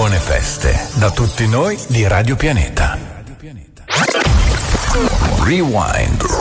Buone feste da tutti noi di Radio Pianeta. Rewind.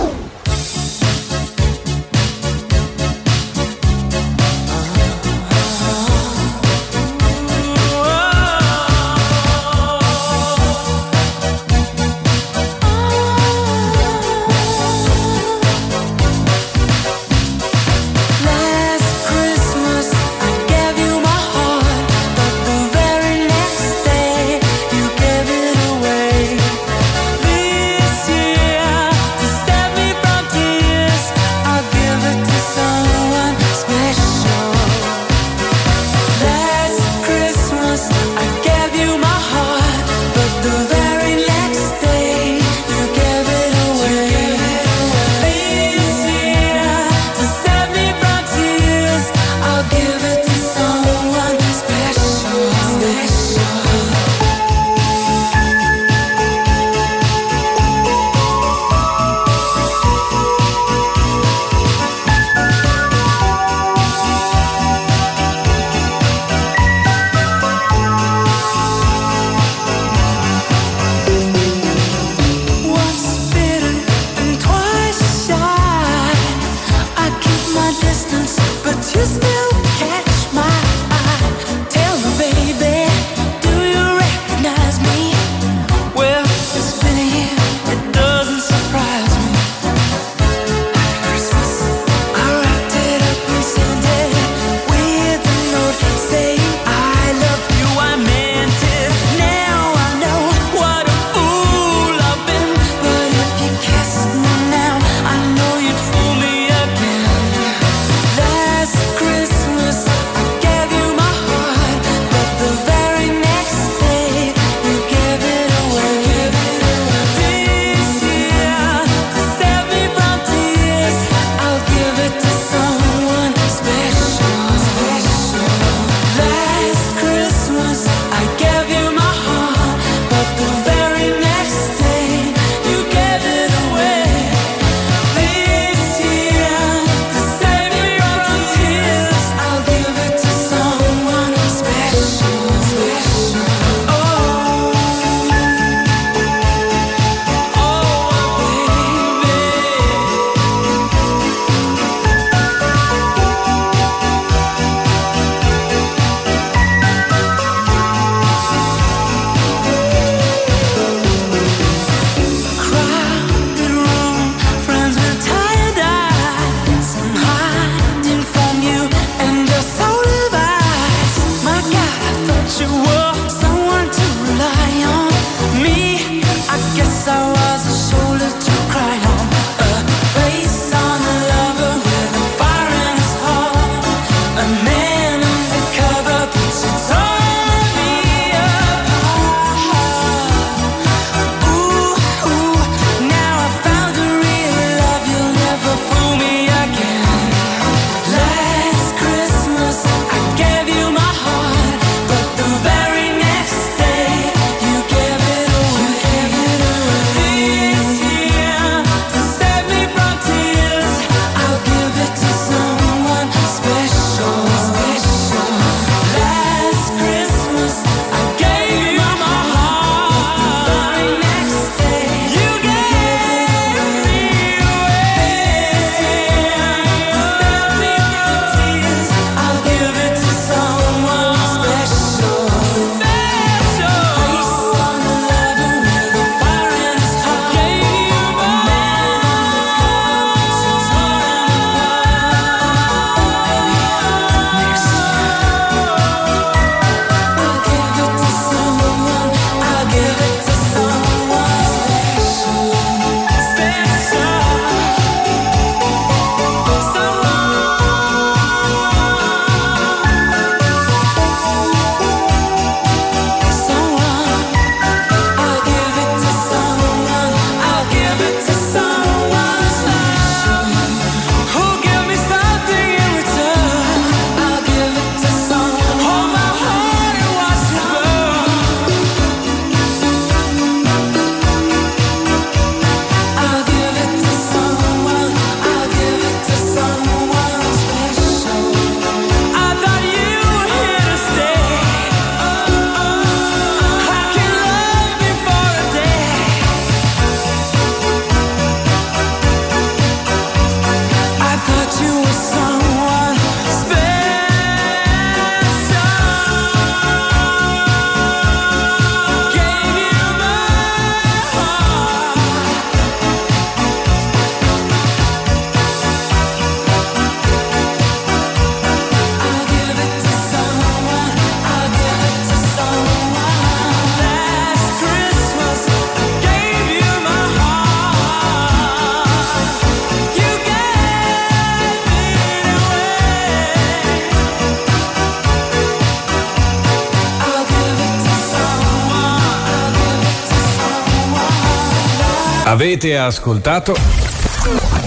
Avete ascoltato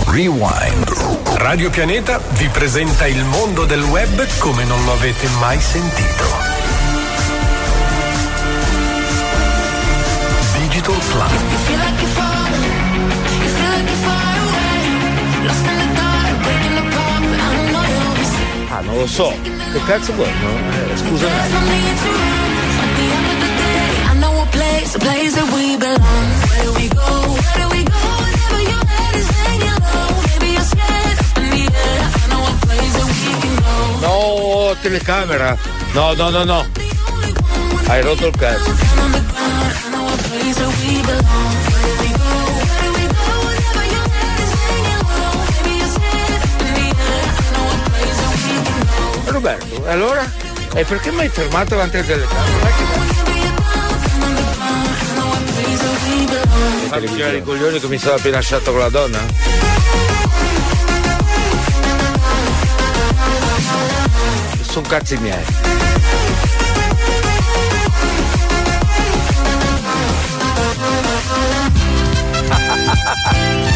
Rewind. Radio Pianeta vi presenta il mondo del web come non lo avete mai sentito. Digital Plus. Ah, non lo so. Che cazzo vuoi? No? Eh, scusa place, a place that we belong. The air. I know a place that we can go. Roberto, allora? E perché mi hai fermato davanti alla telecamera? Fammi girare i coglioni che mi sono appena lasciato con la donna? Sono cazzi miei.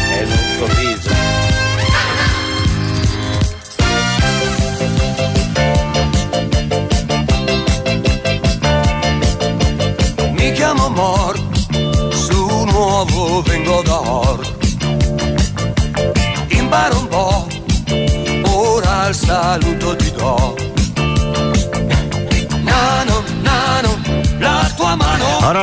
È un sorriso.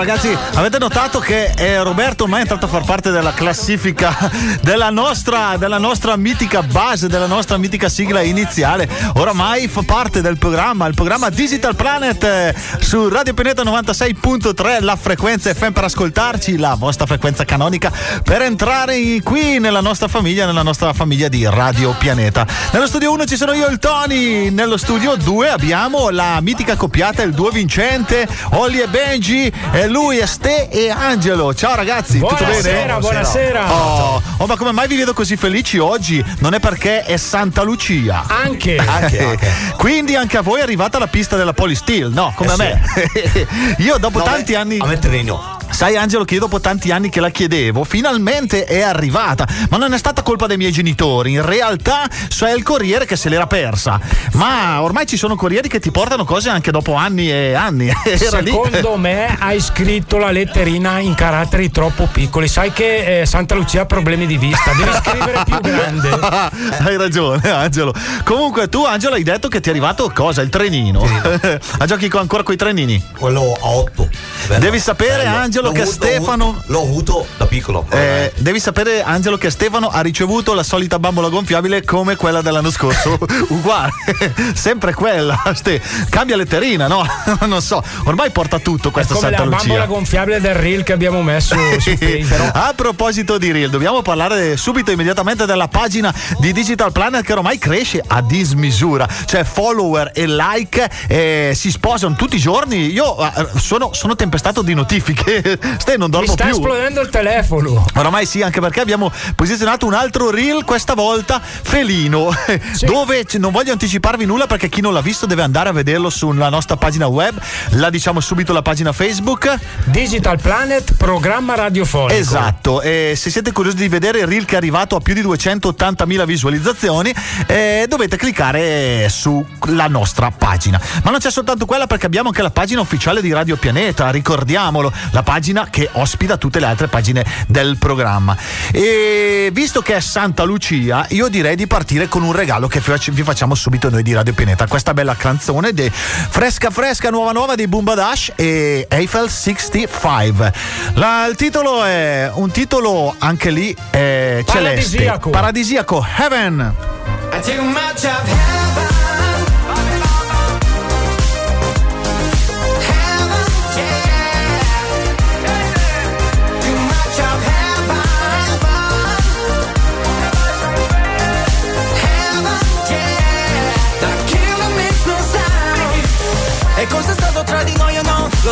Ragazzi, avete notato che eh, Roberto ormai è entrato a far parte della classifica della nostra, della nostra mitica base, della nostra mitica sigla iniziale. Oramai fa parte del programma, il programma Digital Planet su Radio Pianeta 96.3, la frequenza FM per ascoltarci, la vostra frequenza canonica per entrare in- qui nella nostra famiglia, nella nostra famiglia di Radio Pianeta. Nello studio 1 ci sono io e il Tony, nello studio 2 abbiamo la mitica coppiata, il duo vincente, Olli e Benji, e lui è Ste e Angelo. Ciao ragazzi, tutto bene? Buonasera, buonasera. Oh, oh, ma come mai vi vedo così felici oggi? Non è perché è Santa Lucia. Anche. Eh, Quindi anche a voi è arrivata la pista della Polysteel, no? Come Eh a me. Io dopo tanti anni. A me treno. Sai Angelo che io dopo tanti anni che la chiedevo, finalmente è arrivata, ma non è stata colpa dei miei genitori, in realtà so, è il corriere che se l'era persa, ma ormai ci sono corrieri che ti portano cose anche dopo anni e anni. Era lì. Secondo me hai scritto la letterina in caratteri troppo piccoli. Sai che eh, Santa Lucia ha problemi di vista, devi scrivere più grande. Hai ragione, Angelo. Comunque, tu, Angelo, hai detto che ti è arrivato cosa? Il trenino. ah, giochi con- ancora con i trenini? Quello a 8. Devi sapere, Angelo, L'ho che avuto- Stefano- L'ho avuto da piccolo. Eh, devi sapere, Angelo, che Stefano ha ricevuto la solita bambola gonfiabile come quella dell'anno scorso. Uguale, sempre quella. Ste. Cambia letterina, no? non so. Ormai porta tutto questa Come Santa la bambola Lucia. gonfiabile del reel che abbiamo messo su Facebook. A proposito di Reel, dobbiamo parlare subito immediatamente della pagina di Digital Planet che ormai cresce a dismisura, cioè follower e like eh, si sposano tutti i giorni. Io eh, sono, sono tempestato di notifiche, Ste, non Mi dormo sta più. esplodendo il telefono. Oramai sì, anche perché abbiamo posizionato un altro reel, questa volta felino, dove c- non voglio anticiparvi nulla perché chi non l'ha visto deve andare a vederlo sulla nostra pagina web, la diciamo subito la pagina Facebook. Digital Planet, programma radiofonico. Esatto, e se siete curiosi di vedere il reel che è arrivato a più di 280.000 visualizzazioni, eh, dovete cliccare sulla nostra pagina. Ma non c'è soltanto quella perché abbiamo anche la pagina ufficiale di Radio Pianeta, ricordiamolo, la pagina che ospita tutte le altre pagine del programma. E visto che è Santa Lucia, io direi di partire con un regalo che vi facciamo subito noi di Radio Pianeta, questa bella canzone de fresca fresca nuova nuova di Boomba Dash e Eiffel 65. La- il titolo è un titolo anche lì eh, celeste, Paradisiaco. paradisiaco, Heaven. I too much of. Heaven,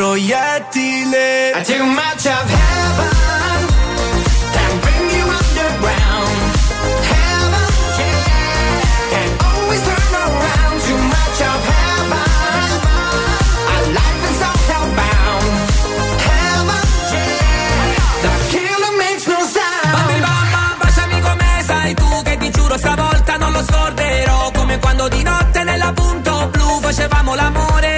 proiettile. I too much of heaven Can bring you underground. Heaven, yeah Can always turn around Too much of heaven. Our life is all hellbound. Heaven, yeah The killer makes no sound. Bambi bamba, baciami come sai tu Che ti giuro stavolta non lo scorderò. Come quando di notte nella punto blu Facevamo l'amore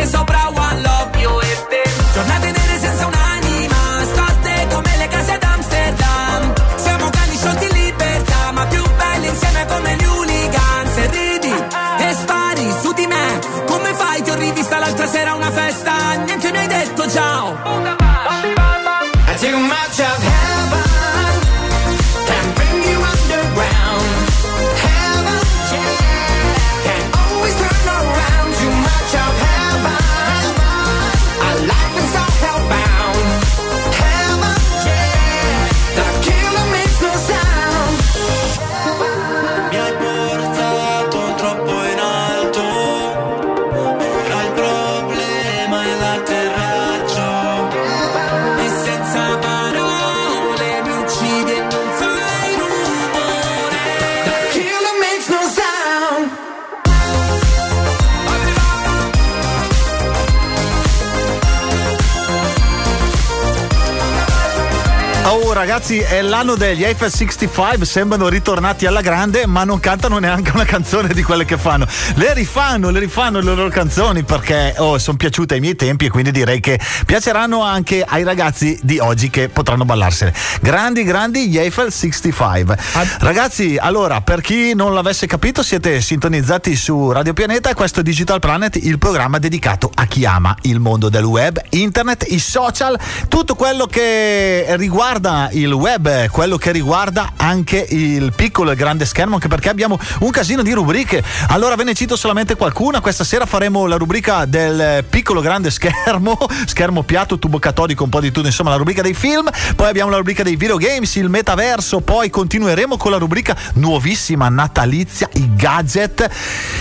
ragazzi, è l'anno degli Eiffel 65, sembrano ritornati alla grande, ma non cantano neanche una canzone di quelle che fanno. Le rifanno, le rifanno le loro canzoni perché oh, sono piaciute ai miei tempi e quindi direi che piaceranno anche ai ragazzi di oggi che potranno ballarsene. Grandi, grandi gli Eiffel 65. Ragazzi, allora, per chi non l'avesse capito, siete sintonizzati su Radio Pianeta e questo è Digital Planet, il programma dedicato a chi ama il mondo del web, internet, i social, tutto quello che riguarda il web, quello che riguarda anche il piccolo e grande schermo, anche perché abbiamo un casino di rubriche. Allora ve ne cito solamente qualcuna. Questa sera faremo la rubrica del piccolo grande schermo, schermo piatto, tubo catodico, un po' di tutto, insomma, la rubrica dei film. Poi abbiamo la rubrica dei videogames, il metaverso. Poi continueremo con la rubrica nuovissima natalizia, i gadget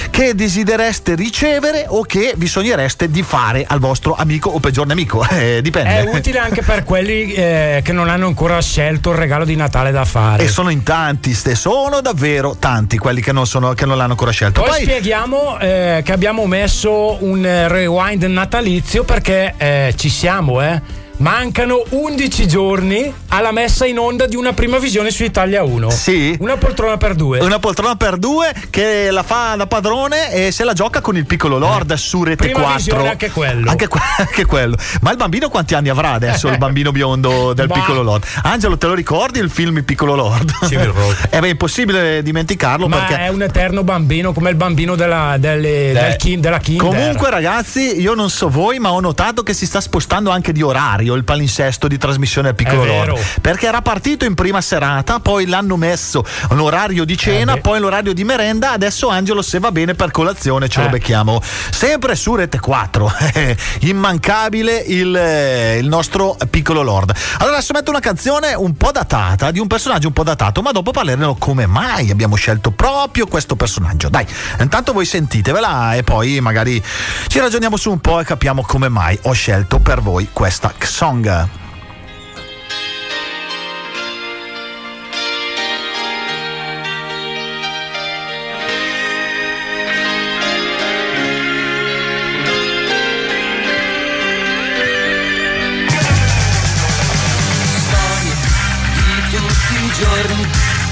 che desidereste ricevere o che vi sognereste di fare al vostro amico o peggior nemico. Eh, dipende. È utile anche per quelli eh, che non hanno ancora scelto il regalo di Natale da fare. E sono in tanti, ste- sono davvero tanti quelli che non, sono, che non l'hanno ancora scelto. Poi, Poi, spieghiamo eh, che abbiamo messo un eh, rewind natalizio perché eh, ci siamo, eh. Mancano 11 giorni alla messa in onda di una prima visione su Italia 1. Sì. Una poltrona per due. una poltrona per due che la fa da padrone e se la gioca con il piccolo Lord su Rete Prima 4. visione anche quello. Anche, que- anche quello. Ma il bambino quanti anni avrà adesso? il bambino biondo del Ma- piccolo Lord. Angelo, te lo ricordi il film Il piccolo Lord? Sì, ricordo. Eh beh, è impossibile dimenticarlo Ma perché è un eterno bambino come il bambino della, delle- del kin- della Kinder. Comunque, ragazzi, io non so voi, ma ho notato che si sta spostando anche di orario il palinsesto di trasmissione al piccolo. Lord. Perché era partito in prima serata, poi l'hanno messo l'orario di cena, Eh poi l'orario di merenda. Adesso Angelo, se va bene per colazione, ce lo Eh. becchiamo sempre su Rete 4. Immancabile il, eh, il nostro piccolo Lord. Allora, adesso metto una canzone un po' datata, di un personaggio un po' datato, ma dopo parleremo come mai abbiamo scelto proprio questo personaggio. Dai, intanto voi sentitevela e poi magari ci ragioniamo su un po' e capiamo come mai ho scelto per voi questa song.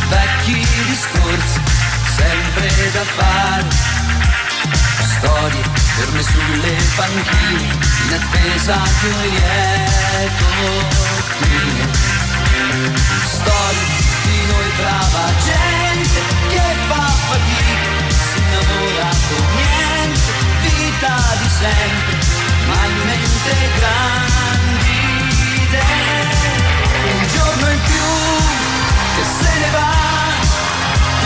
vecchi discorsi, sempre da fare. Storie ferme sulle panchine, in attesa di un lieto fine. Storie di noi brava gente che fa fatica, si innamora con niente, vita di sempre, ma in mente grandi idee. Un giorno in più che se ne va,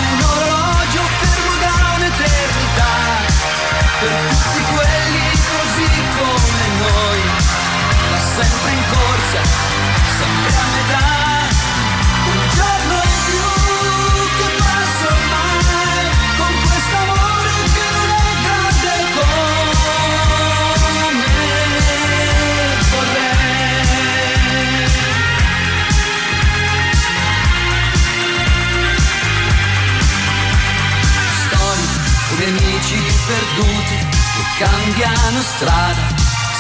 un orologio fermo da un'eternità, perduti che cambiano strada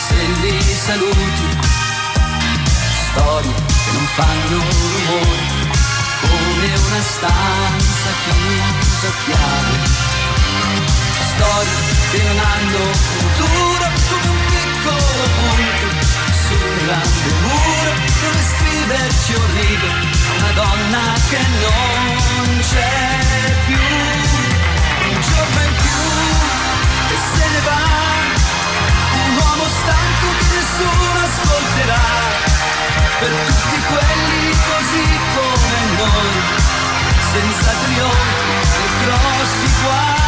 se li saluti. Storie che non fanno rumore come una stanza chiusa a chiave. Storie che non hanno futuro come un piccolo punto su un grande muro dove scriverci un rigo a una donna che non c'è più. Un giorno in più se ne va, un uomo stanco che nessuno ascolterà, per tutti quelli così come noi, senza trionfi e grossi guai.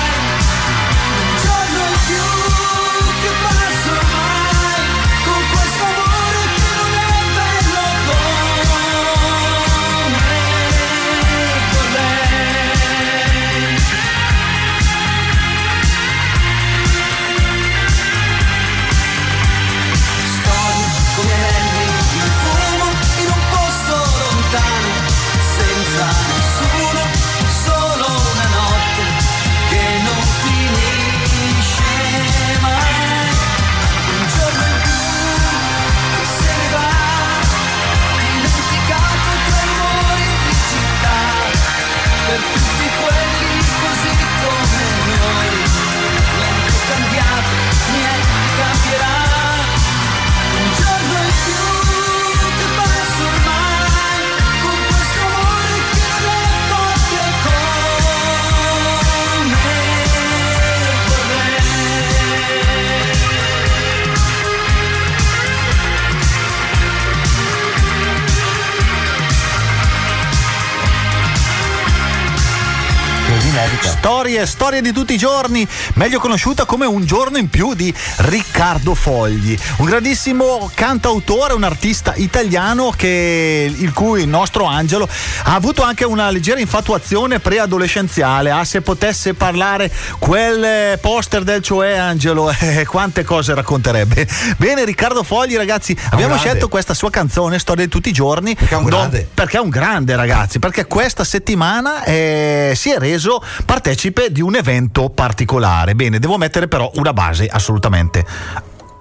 Storie di tutti i giorni, meglio conosciuta come Un giorno in più di Riccardo Fogli, un grandissimo cantautore, un artista italiano che, il cui il nostro Angelo ha avuto anche una leggera infatuazione preadolescenziale. Ah, se potesse parlare quel poster del cioè Angelo, eh, quante cose racconterebbe. Bene, Riccardo Fogli, ragazzi, abbiamo scelto questa sua canzone, Storie di tutti i giorni. Perché è un do- grande. perché è un grande ragazzi, perché questa settimana eh, si è reso partecipe di un evento particolare. Bene, devo mettere però una base assolutamente.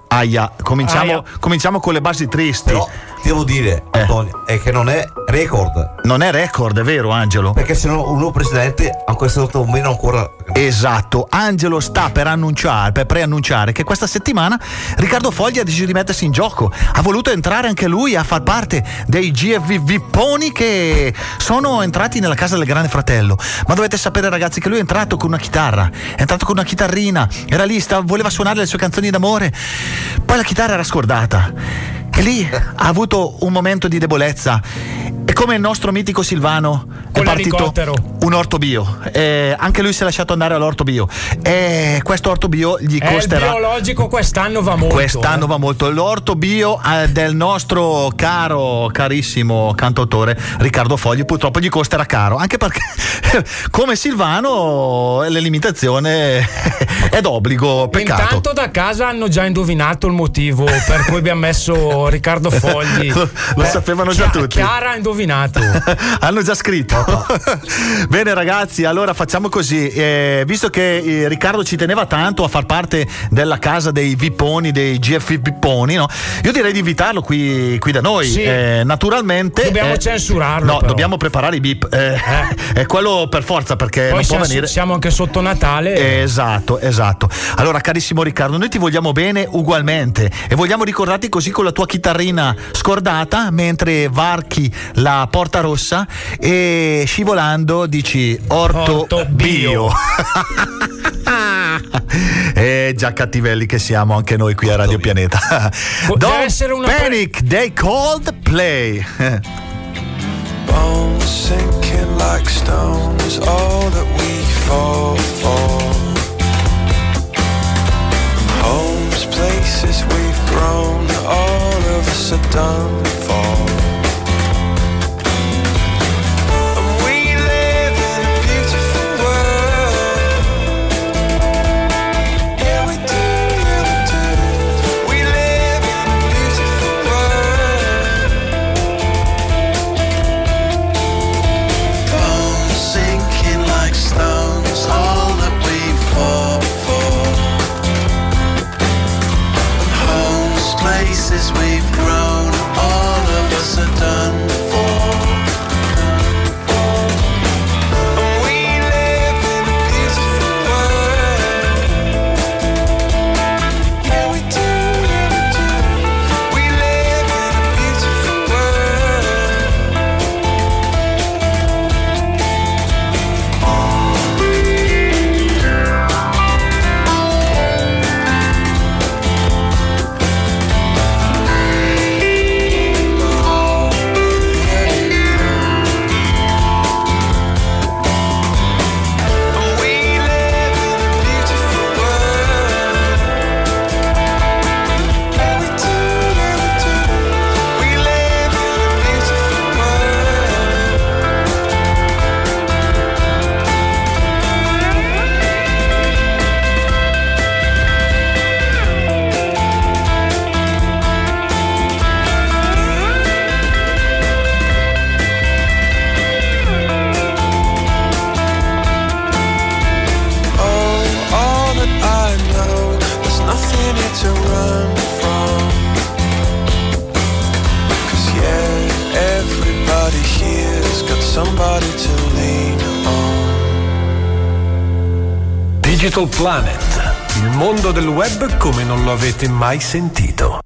Aia, cominciamo, Aia. cominciamo con le basi tristi. Però devo dire, Eh. Antonio, è che non è record. Non è record, è vero Angelo? Perché se no un nuovo presidente a questo punto meno ancora. Esatto, Angelo sta per annunciare, per preannunciare che questa settimana Riccardo Fogli ha deciso di mettersi in gioco. Ha voluto entrare anche lui a far parte dei GFV Vipponi che sono entrati nella casa del grande fratello. Ma dovete sapere, ragazzi, che lui è entrato con una chitarra, è entrato con una chitarrina, era lì, sta- voleva suonare le sue canzoni d'amore. Poi la chitarra era scordata. E lì ha avuto un momento di debolezza. Come il nostro mitico Silvano è Con partito l'elicottero. un orto bio. Eh, anche lui si è lasciato andare all'orto bio. E questo orto bio gli Eh, il costerà. biologico quest'anno va molto. Quest'anno eh. va molto. L'orto bio eh, del nostro caro, carissimo cantautore Riccardo Fogli purtroppo gli costerà caro. Anche perché, come Silvano, l'imitazione è d'obbligo. Peccato. Intanto da casa hanno già indovinato il motivo per cui abbiamo messo Riccardo Fogli. Lo- lo Eh, sapevano già tutti. Chiara ha indovinato. Hanno già scritto. Bene ragazzi, allora facciamo così. Eh, visto che eh, Riccardo ci teneva tanto a far parte della casa dei Vipponi, dei GF Vipponi, no? io direi di invitarlo qui, qui da noi. Sì. Eh, naturalmente... Dobbiamo eh, censurarlo, No, però. dobbiamo preparare i bip. Eh, È quello per forza perché Poi non può siamo, venire... siamo anche sotto Natale. Esatto, esatto. Allora, carissimo Riccardo, noi ti vogliamo bene ugualmente e vogliamo ricordarti così con la tua chitarrina scordata mentre varchi la porta rossa e scivolando dici orto, Orto bio. bio." Eh già cattivelli che siamo anche noi qui a Radio Pianeta. Può- Don't una pre- panic, they called play. bones sinking like stones, all that we fall for. Homes, places we've grown, all of us are done for. is we Digital Planet, il mondo del web come non lo avete mai sentito.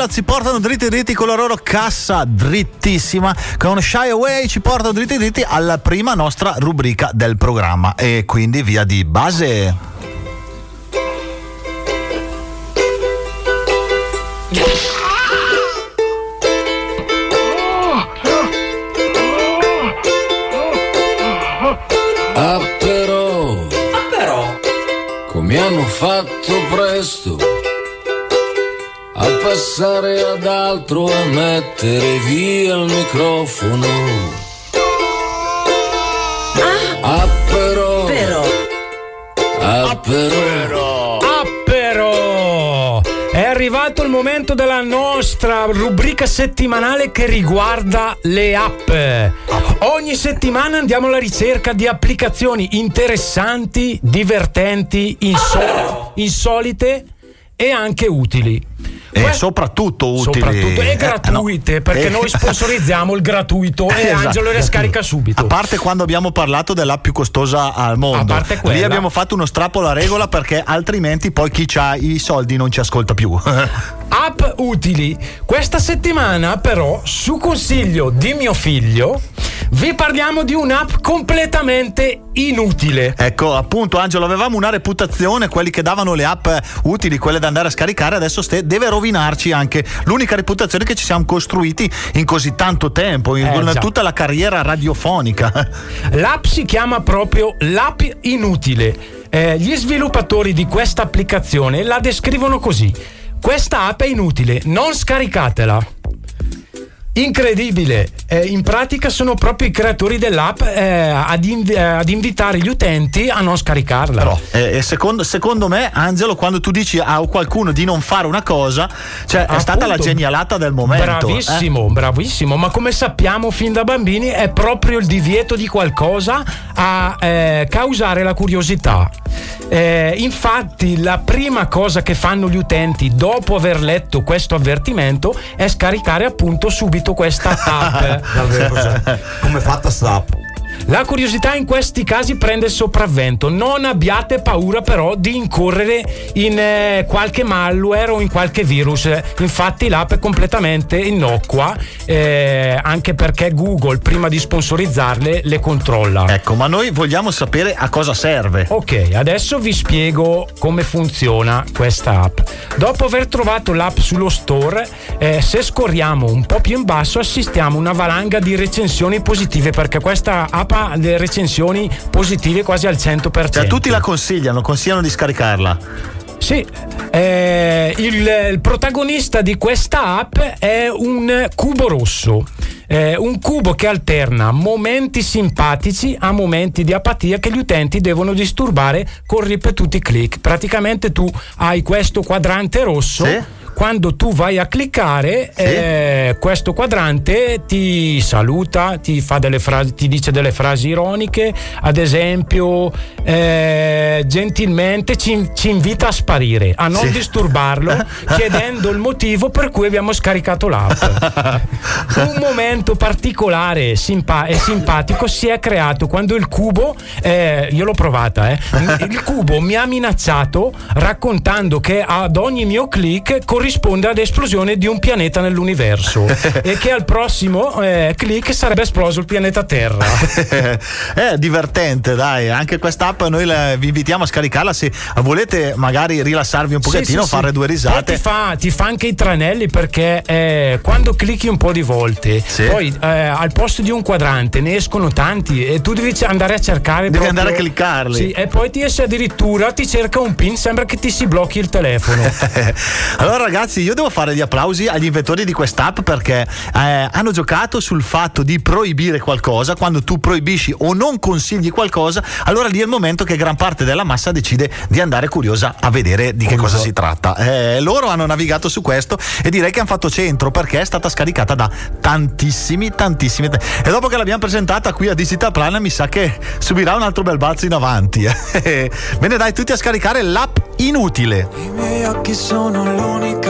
21 Pilot si portano dritti dritti con la loro cassa drittissima. Con Shy Away ci portano dritti dritti alla prima nostra rubrica del programma. E quindi via di base. Ah però, come hanno fatto presto passare ad altro, a mettere via il microfono. Ah! Però, ah però, Ah, però. È arrivato il momento della nostra rubrica settimanale che riguarda le app. Ogni settimana andiamo alla ricerca di applicazioni interessanti, divertenti, inso- insolite e anche utili. E Que- soprattutto utili. Soprattutto e Eh, gratuite, no. perché Eh, noi sponsorizziamo il gratuito e Esatto. Angelo le scarica subito. A parte quando abbiamo parlato dell'app più costosa al mondo, A parte quella. lì abbiamo fatto uno strappo alla regola perché altrimenti poi chi ha i soldi non ci ascolta più. App utili. Questa settimana, però, su consiglio di mio figlio, vi parliamo di un'app completamente inutile. Ecco, appunto, Angelo, avevamo una reputazione, quelli che davano le app utili, quelle da andare a scaricare, adesso ste- deve rovinarci anche l'unica reputazione che ci siamo costruiti in così tanto tempo, in Eh, tutta la carriera radiofonica. L'app si chiama proprio l'app inutile. Eh, gli sviluppatori di questa applicazione la descrivono così: Questa app è inutile, non scaricatela. Incredibile, Eh, in pratica sono proprio i creatori dell'app eh, ad, invi- eh, ad invitare gli utenti a non scaricarla. Però, eh, secondo, secondo me, Angelo, quando tu dici a qualcuno di non fare una cosa, cioè è stata la Appunto. genialata del momento. eh. Bravissimo, bravissimo, ma come sappiamo fin da bambini è proprio il divieto di qualcosa a causare la curiosità. Infatti la prima cosa che fanno gli utenti dopo aver letto questo avvertimento è scaricare appunto subito questa app. Come è fatta sta app? La curiosità in questi casi prende il sopravvento. Non abbiate paura però di incorrere in eh, qualche malware o in qualche virus. Infatti l'app è completamente innocua, eh, anche perché Google prima di sponsorizzarle le controlla. Ecco, ma noi vogliamo sapere a cosa serve. Ok, adesso vi spiego come funziona questa app. Dopo aver trovato l'app sullo store, eh, se scorriamo un po' più in basso assistiamo a una valanga di recensioni positive perché questa app ha le recensioni positive quasi al 100%. Cioè, tutti la consigliano, consigliano di scaricarla. Sì, eh, il, il protagonista di questa app è un cubo rosso. Eh, un cubo che alterna momenti simpatici a momenti di apatia che gli utenti devono disturbare con ripetuti click. Praticamente tu hai questo quadrante rosso. Sì. Quando tu vai a cliccare, Sì. eh, questo quadrante ti saluta, ti, fa delle frasi, ti dice delle frasi ironiche, ad esempio, eh, gentilmente ci, ci invita a sparire, a non Sì. disturbarlo, chiedendo il motivo per cui abbiamo scaricato l'app. Un momento particolare simpa- e simpatico si è creato quando il cubo, eh, io l'ho provata, eh, il cubo mi ha minacciato raccontando che ad ogni mio click corrisponde ad esplosione di un pianeta nell'universo e che al prossimo eh, click sarebbe esploso il pianeta Terra. è divertente, dai. Anche quest'app noi la- vi invitiamo a scaricarla se volete magari rilassarvi un pochettino, Sì, sì, fare sì. due Poi risate. Ti fa, ti fa anche i tranelli perché eh, quando clicchi un po' di volte, poi eh, al posto di un quadrante ne escono tanti e tu devi andare a cercare. Devi proprio- andare a cliccarli. Sì, e poi ti esce addirittura, ti cerca un pin, sembra che ti si blocchi il telefono. Allora ragazzi io devo fare gli applausi agli inventori di quest'app perché eh, hanno giocato sul fatto di proibire qualcosa, quando tu proibisci o non consigli qualcosa, allora lì è il momento che gran parte della massa decide di andare curiosa a vedere di che cosa si tratta. Eh, loro hanno navigato su questo e direi che hanno fatto centro perché è stata scaricata da tantissimi, tantissimi. E dopo che l'abbiamo presentata qui a Digital Plan mi sa che subirà un altro bel balzo in avanti. eh. Bene dai tutti a scaricare l'app inutile. I miei occhi sono l'unica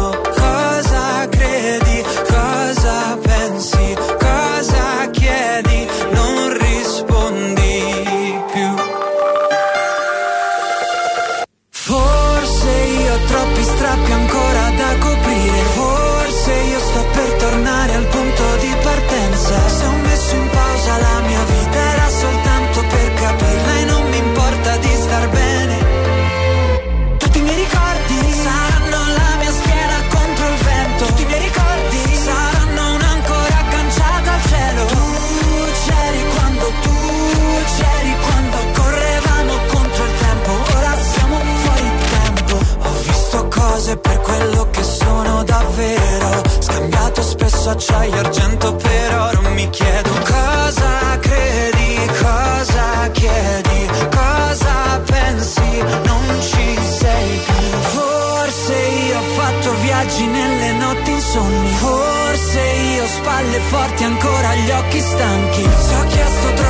Cose per quello che sono davvero. Scambiato spesso acciaio e argento per oro Mi chiedo cosa credi, cosa chiedi Cosa pensi, non ci sei più. Forse io ho fatto viaggi nelle notti insonni. Forse io ho spalle forti ancora gli occhi stanchi. Se ho chiesto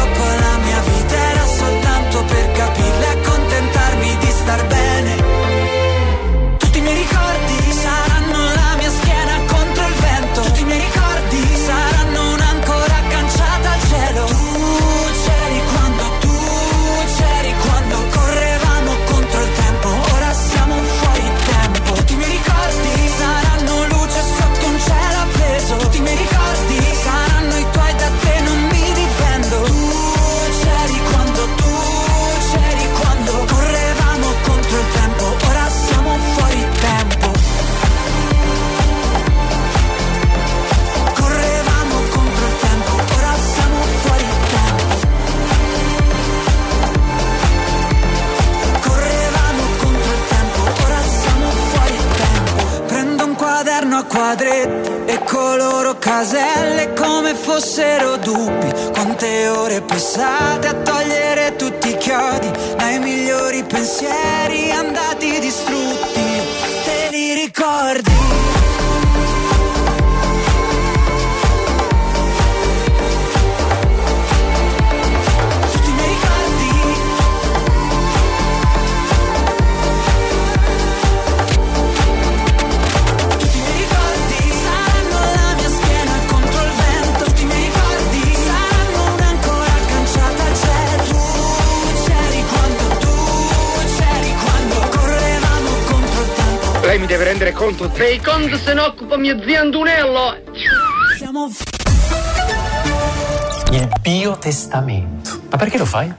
quadretti e coloro caselle come fossero dubbi. Quante ore passate a togliere tutti i chiodi dai migliori pensieri andati distrutti. Lei mi deve rendere conto. Sei conto se ne occupa mio zio Antonello. Siamo Il biotestamento. Ma perché lo fai?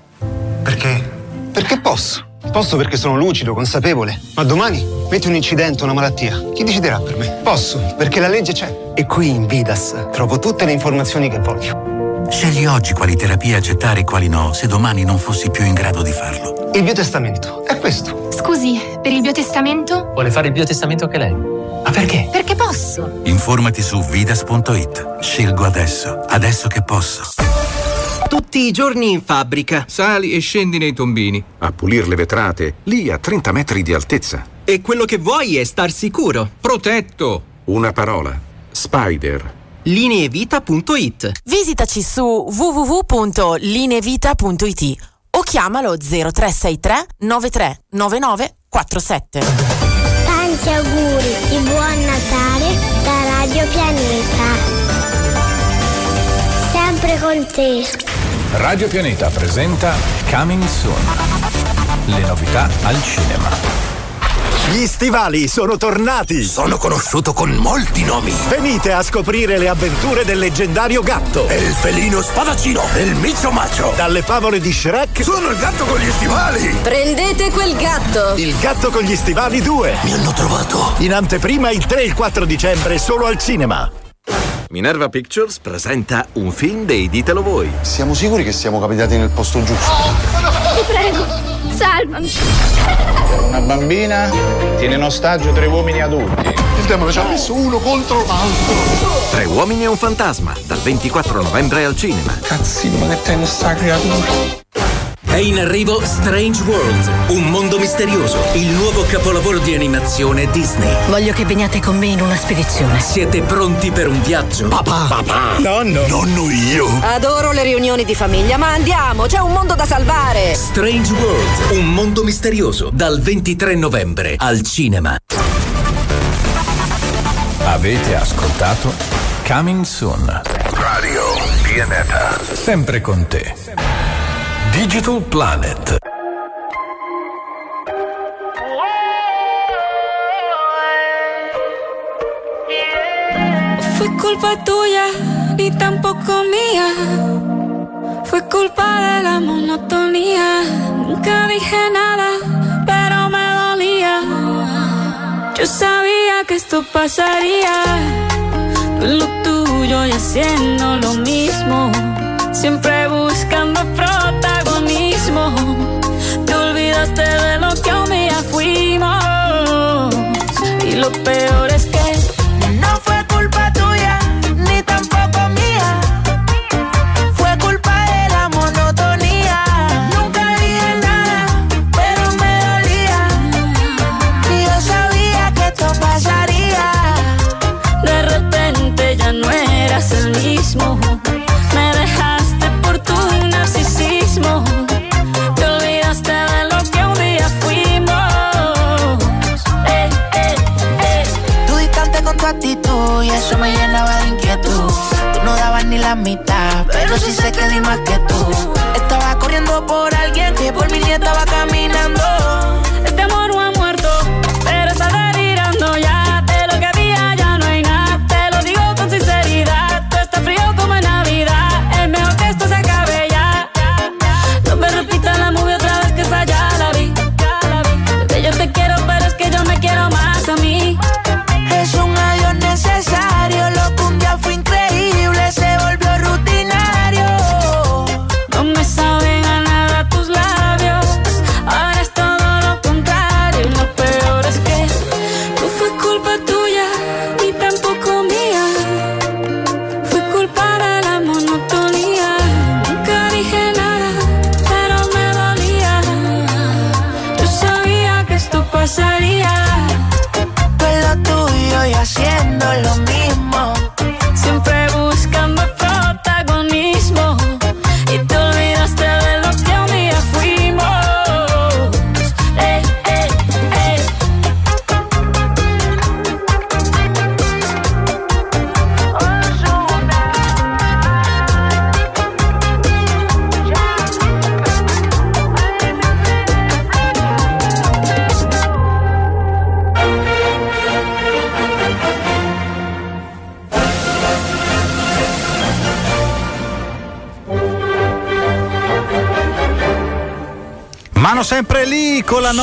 Perché? Perché posso. Posso perché sono lucido, consapevole. Ma domani metti un incidente, una malattia. Chi deciderà per me? Posso, perché la legge c'è. E qui in Vidas trovo tutte le informazioni che voglio. Scegli oggi quali terapie accettare e quali no, se domani non fossi più in grado di farlo. Il biotestamento è questo. Scusi, per il biotestamento? Vuole fare il biotestamento anche lei? Ma perché? Perché posso? Informati su vidas.it. Scelgo adesso, adesso che posso. Tutti i giorni in fabbrica. Sali e scendi nei tombini. A pulire le vetrate, lì a 30 metri di altezza. E quello che vuoi è star sicuro. Protetto. Una parola. Spider. Lineevita.it Visitaci su www.linevita.it o chiamalo 0363 93 99 47. Tanti auguri di buon Natale da Radio Pianeta. Sempre con te. Radio Pianeta presenta Coming Soon. Le novità al cinema. Gli stivali sono tornati! Sono conosciuto con molti nomi! Venite a scoprire le avventure del leggendario gatto! E il felino spadaccino! E il micio macio! Dalle favole di Shrek! Sono il gatto con gli stivali! Prendete quel gatto! Il gatto con gli stivali 2! Mi hanno trovato! In anteprima il 3 e il 4 dicembre solo al cinema! Minerva Pictures presenta un film dei Ditelo Voi. Siamo sicuri che siamo capitati nel posto giusto? Ti prego, salvami. Una bambina tiene in ostaggio tre uomini adulti. Il demone ci ha messo uno contro l'altro. Tre uomini e un fantasma, dal 24 novembre al cinema. Cazzino, ma che tennis sta creatura. È in arrivo Strange World, un mondo misterioso, il nuovo capolavoro di animazione Disney. Voglio che veniate con me in una spedizione. Siete pronti per un viaggio? Papà! Papà! Nonno! Nonno io! Adoro le riunioni di famiglia, ma andiamo, c'è un mondo da salvare. Strange World, un mondo misterioso, dal 23 novembre al cinema. Avete ascoltato Coming Soon. Radio Pianeta. Sempre con te. Digital Planet. Fue culpa tuya, ni tampoco mía. Fue culpa de la monotonía. Nunca dije nada, pero me dolía. Yo sabía que esto pasaría. Lo tuyo y haciendo lo mismo. Siempre buscando Te olvidaste de lo que un día fuimos. Y lo peor es que no fue culpa tuya, ni tampoco mía. Fue culpa de la monotonía. Nunca dije nada, pero me dolía. Y yo sabía que esto pasaría. De repente ya no eras el mismo. Y eso me llenaba de inquietud. Tú no dabas ni la mitad, pero sí sé que di más que tú. Estaba corriendo por alguien que por mí ni estaba caminando.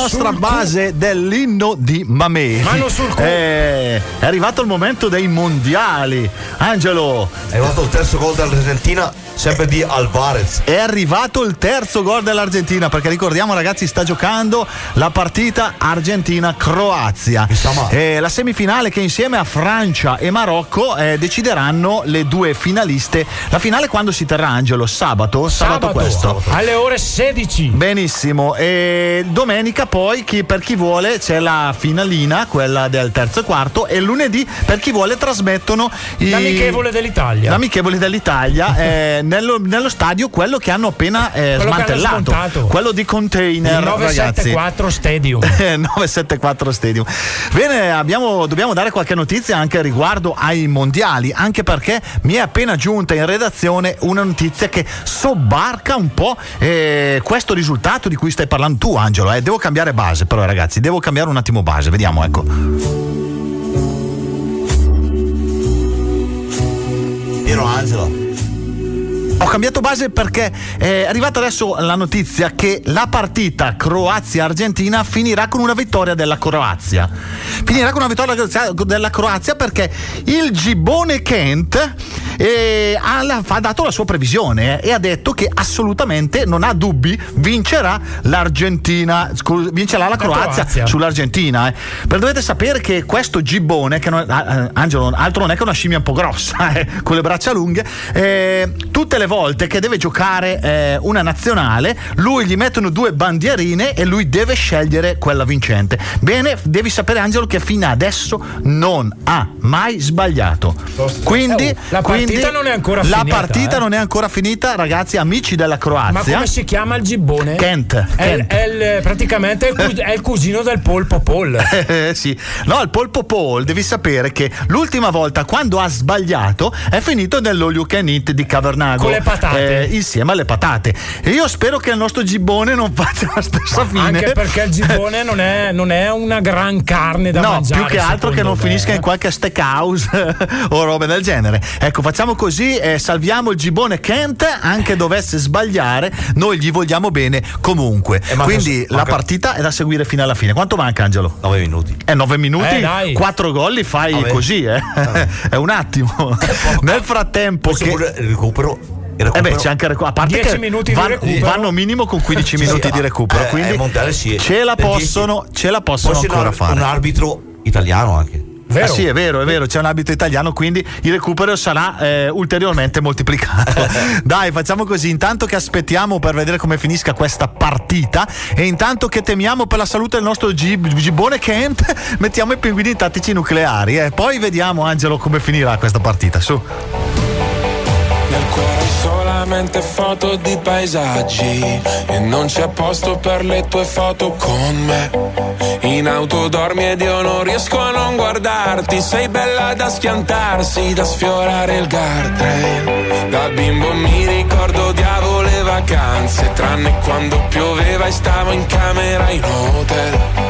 Nostra base dell'inno di Mamè. Mano sul culo. Eh, è arrivato il momento dei mondiali. Angelo. È arrivato il terzo gol dell'Argentina, sempre di Alvarez. È arrivato il terzo gol dell'Argentina perché ricordiamo ragazzi sta giocando la partita Argentina-Croazia. Eh, la semifinale che insieme a Francia e Marocco eh, decideranno le due finaliste. La finale quando si terrà Angelo? Sabato? Sabato, questo. Alle ore 16. Benissimo. E domenica poi chi- per chi vuole c'è la finalina, quella del terzo e quarto e lunedì per chi vuole trasmettono i- L'amichevole dell'Italia. L'amichevole dell'Italia eh, nello, nello stadio quello che hanno appena eh, Quello hanno smantellato. smontato. quello di container, Il ragazzi. 974 Stadium. 974 Stadium. Bene, abbiamo- dobbiamo dare qualche notizia anche riguardo ai mondiali, anche perché mi è appena giunta in redazione una notizia che sobbarca un po' eh, questo risultato di cui stai parlando tu, Angelo. eh. Devo cambiare base, però, ragazzi, devo cambiare un attimo base. Vediamo, ecco. Piero Angelo. Ho cambiato base perché è arrivata adesso la notizia che la partita Croazia-Argentina finirà con una vittoria della Croazia. Finirà con una vittoria della Croazia perché il Gibone Kent eh, ha, ha dato la sua previsione eh, e ha detto che assolutamente non ha dubbi, vincerà l'Argentina, scu- vincerà la La Croazia, Croazia. sull'Argentina. eh. Però dovete sapere che questo Gibone, che non, ah, Angelo, altro non è che una scimmia un po' grossa, eh, con le braccia lunghe, eh, tutte le volte che deve giocare eh, una nazionale, lui gli mettono due bandierine e lui deve scegliere quella vincente. Bene, devi sapere Angelo che fino adesso non ha mai sbagliato. Quindi, Eh, la quindi partita non è ancora la finita, partita eh. non è ancora finita, ragazzi, amici della Ma Croazia. come si chiama il gibbone? Kent. È, Kent. è il- praticamente è il, cus- è il cugino del polpo Paul. Eh, sì. No, il polpo Paul devi sapere che l'ultima volta quando ha sbagliato è finito nell'all you can eat di Cavernago Con le patate. eh, insieme alle patate e io spero che il nostro gibbone non faccia la stessa fine Anche perché il gibbone non è, non è una gran carne da no, mangiare. più che altro che non me, finisca eh. in qualche steakhouse o robe del genere. Ecco, facciamo così, eh, salviamo il gibone Kent, anche dovesse sbagliare, noi gli vogliamo bene comunque. manca- Quindi la manca- partita è da seguire fino alla fine. Quanto manca Angelo? 9 minuti. Eh, 9 minuti, Eh, dai. 4 gol li fai Vabbè. così, eh. è un attimo. Nel frattempo c'è che pure il recupero. Eh beh, c'è anche recupero. A parte 10 che minuti di van- recupero. vanno minimo con 15 Sì, minuti sì, di recupero. eh, quindi eh, mondiale sì. ce la Per 10. possono, ce la possono c'è ancora un, fare. un arbitro italiano anche. Vero? Ah, sì, è vero, è vero, c'è un abito italiano, quindi il recupero sarà eh, ulteriormente moltiplicato. Dai, facciamo così, intanto che aspettiamo per vedere come finisca questa partita e intanto che temiamo per la salute del nostro gib- gibone Kent, mettiamo i pinguini tattici nucleari e poi vediamo Angelo come finirà questa partita, su. Cuore solamente foto di paesaggi E non c'è posto per le tue foto con me. In auto dormi ed io non riesco a non guardarti. Sei bella da schiantarsi, da sfiorare il guardrail Da bimbo mi ricordo odiavo le vacanze Tranne quando pioveva e stavo in camera in hotel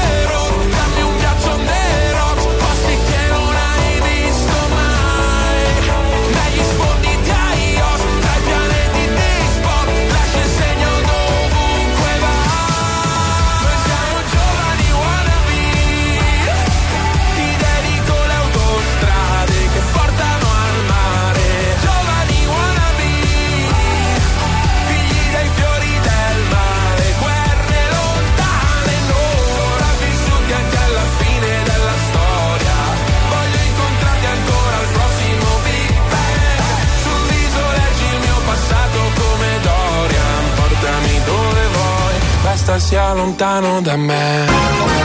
lontano da me.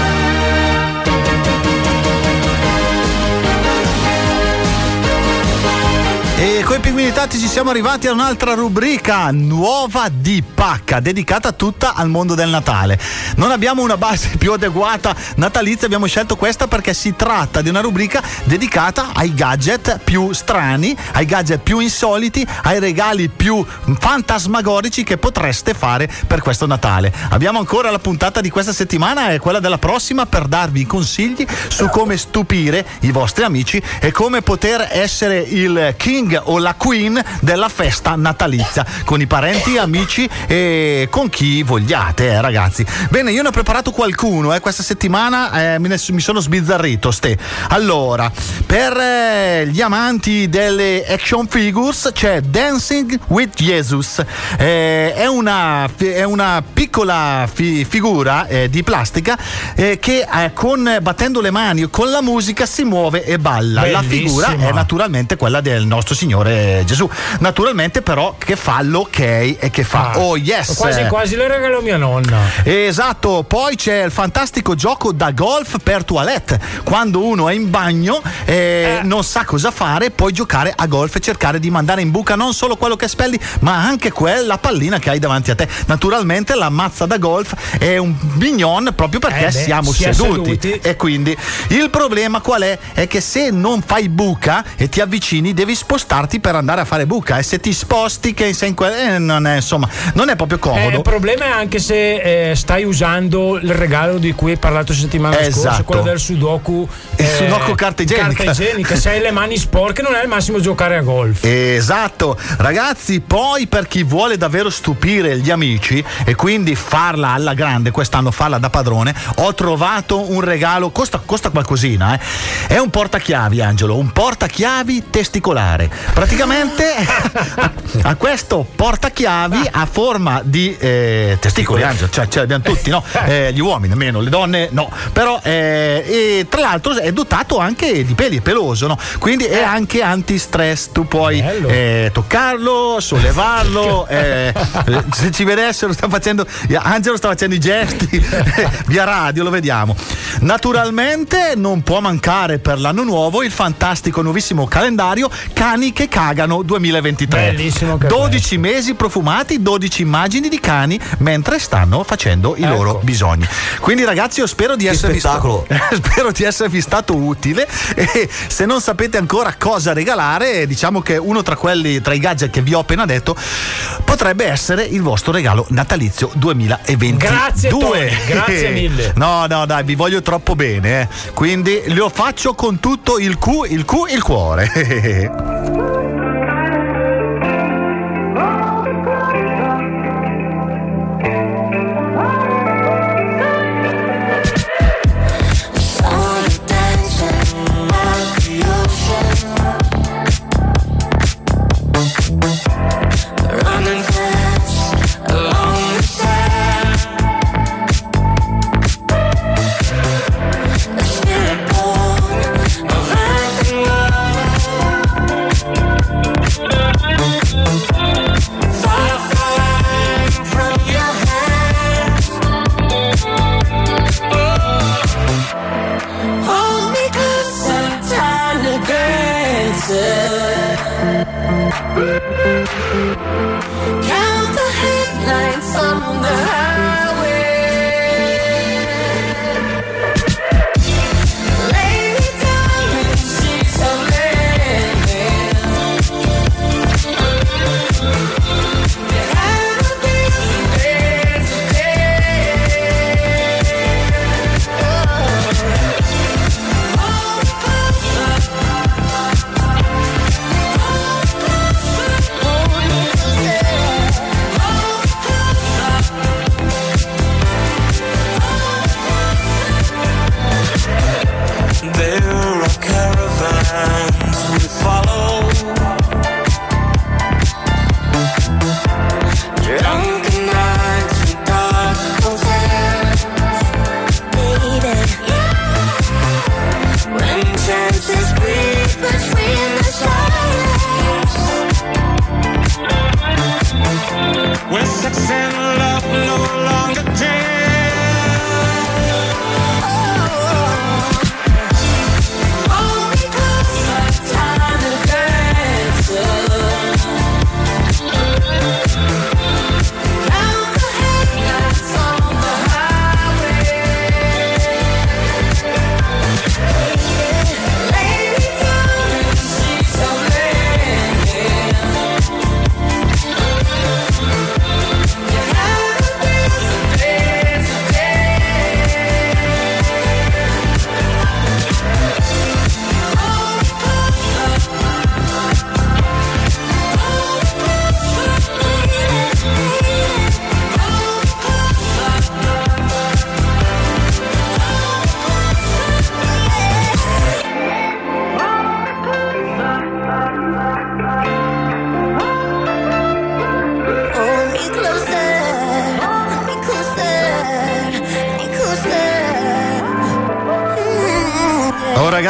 Coi pinguini tattici siamo arrivati a un'altra rubrica nuova di pacca, dedicata tutta al mondo del Natale. Non abbiamo una base più adeguata natalizia, abbiamo scelto questa perché si tratta di una rubrica dedicata ai gadget più strani, ai gadget più insoliti, ai regali più fantasmagorici che potreste fare per questo Natale. Abbiamo ancora la puntata di questa settimana e quella della prossima per darvi consigli su come stupire i vostri amici e come poter essere il king o la queen della festa natalizia con i parenti, amici e con chi vogliate, eh, ragazzi. Bene, io ne ho preparato qualcuno, eh, questa settimana eh, mi, ne- mi sono sbizzarrito. Ste. Allora, per eh, gli amanti delle action figures c'è Dancing with Jesus. Eh, è, una, è una piccola fi- figura eh, di plastica che con, battendo le mani con la musica si muove e balla. La figura Bellissima. è naturalmente quella del nostro Signore Gesù. Naturalmente, però, che fa l'ok e che fa Ah, oh yes. Quasi quasi le regalo mia nonna. Esatto, poi c'è il fantastico gioco da golf per toilette. Quando uno è in bagno e non sa cosa fare, puoi giocare a golf e cercare di mandare in buca non solo quello che spelli, ma anche quella pallina che hai davanti a te. Naturalmente la mazza da golf è un mignon proprio perché Eh beh, siamo si seduti. seduti. E quindi il problema qual è? È che se non fai buca e ti avvicini, devi spostarti per andare a fare buca. E se ti sposti, che sei in que- eh, non è insomma, non è proprio Eh, comodo. il problema è anche se eh, stai usando il regalo di cui hai parlato settimana scorsa, Esatto. quello del Sudoku. Il eh, Sudoku carta igienica. Carta igienica. Se hai le mani sporche, non è il massimo giocare a golf. Esatto, ragazzi, poi per chi vuole davvero stupire gli amici e quindi farla alla grande, quest'anno farla da padrone, ho trovato un regalo, costa, costa qualcosina, eh. è un portachiavi Angelo, un portachiavi testicolare. Praticamente a, a questo portachiavi a forma di eh, testicoli. Angelo, cioè ce l'abbiamo tutti, no? Eh, gli uomini almeno, le donne no, però eh, e tra l'altro è dotato anche di peli, è peloso, no? Quindi è anche anti-stress, tu puoi eh, toccarlo, sollevarlo, eh, eh, se ci vedessero sta facendo, Angelo sta facendo i gesti via radio, lo vediamo. Naturalmente non può mancare per l'anno nuovo il fantastico nuovissimo calendario Cani che cagano 2023. Bellissimo che 12 mesi profumati, 12 immagini di cani mentre stanno facendo i Ecco. loro bisogni. Quindi ragazzi io spero di Che esservi spettacolo. spero di esservi stato utile e se non sapete ancora cosa regalare, diciamo che uno tra quelli tra i gadget che vi ho appena detto potrebbe essere il vostro regalo natalizio 2022. Grazie, Tony, grazie mille. No, no, dai, vi voglio troppo bene, eh. quindi lo faccio con tutto il Q, il Q, il cuore.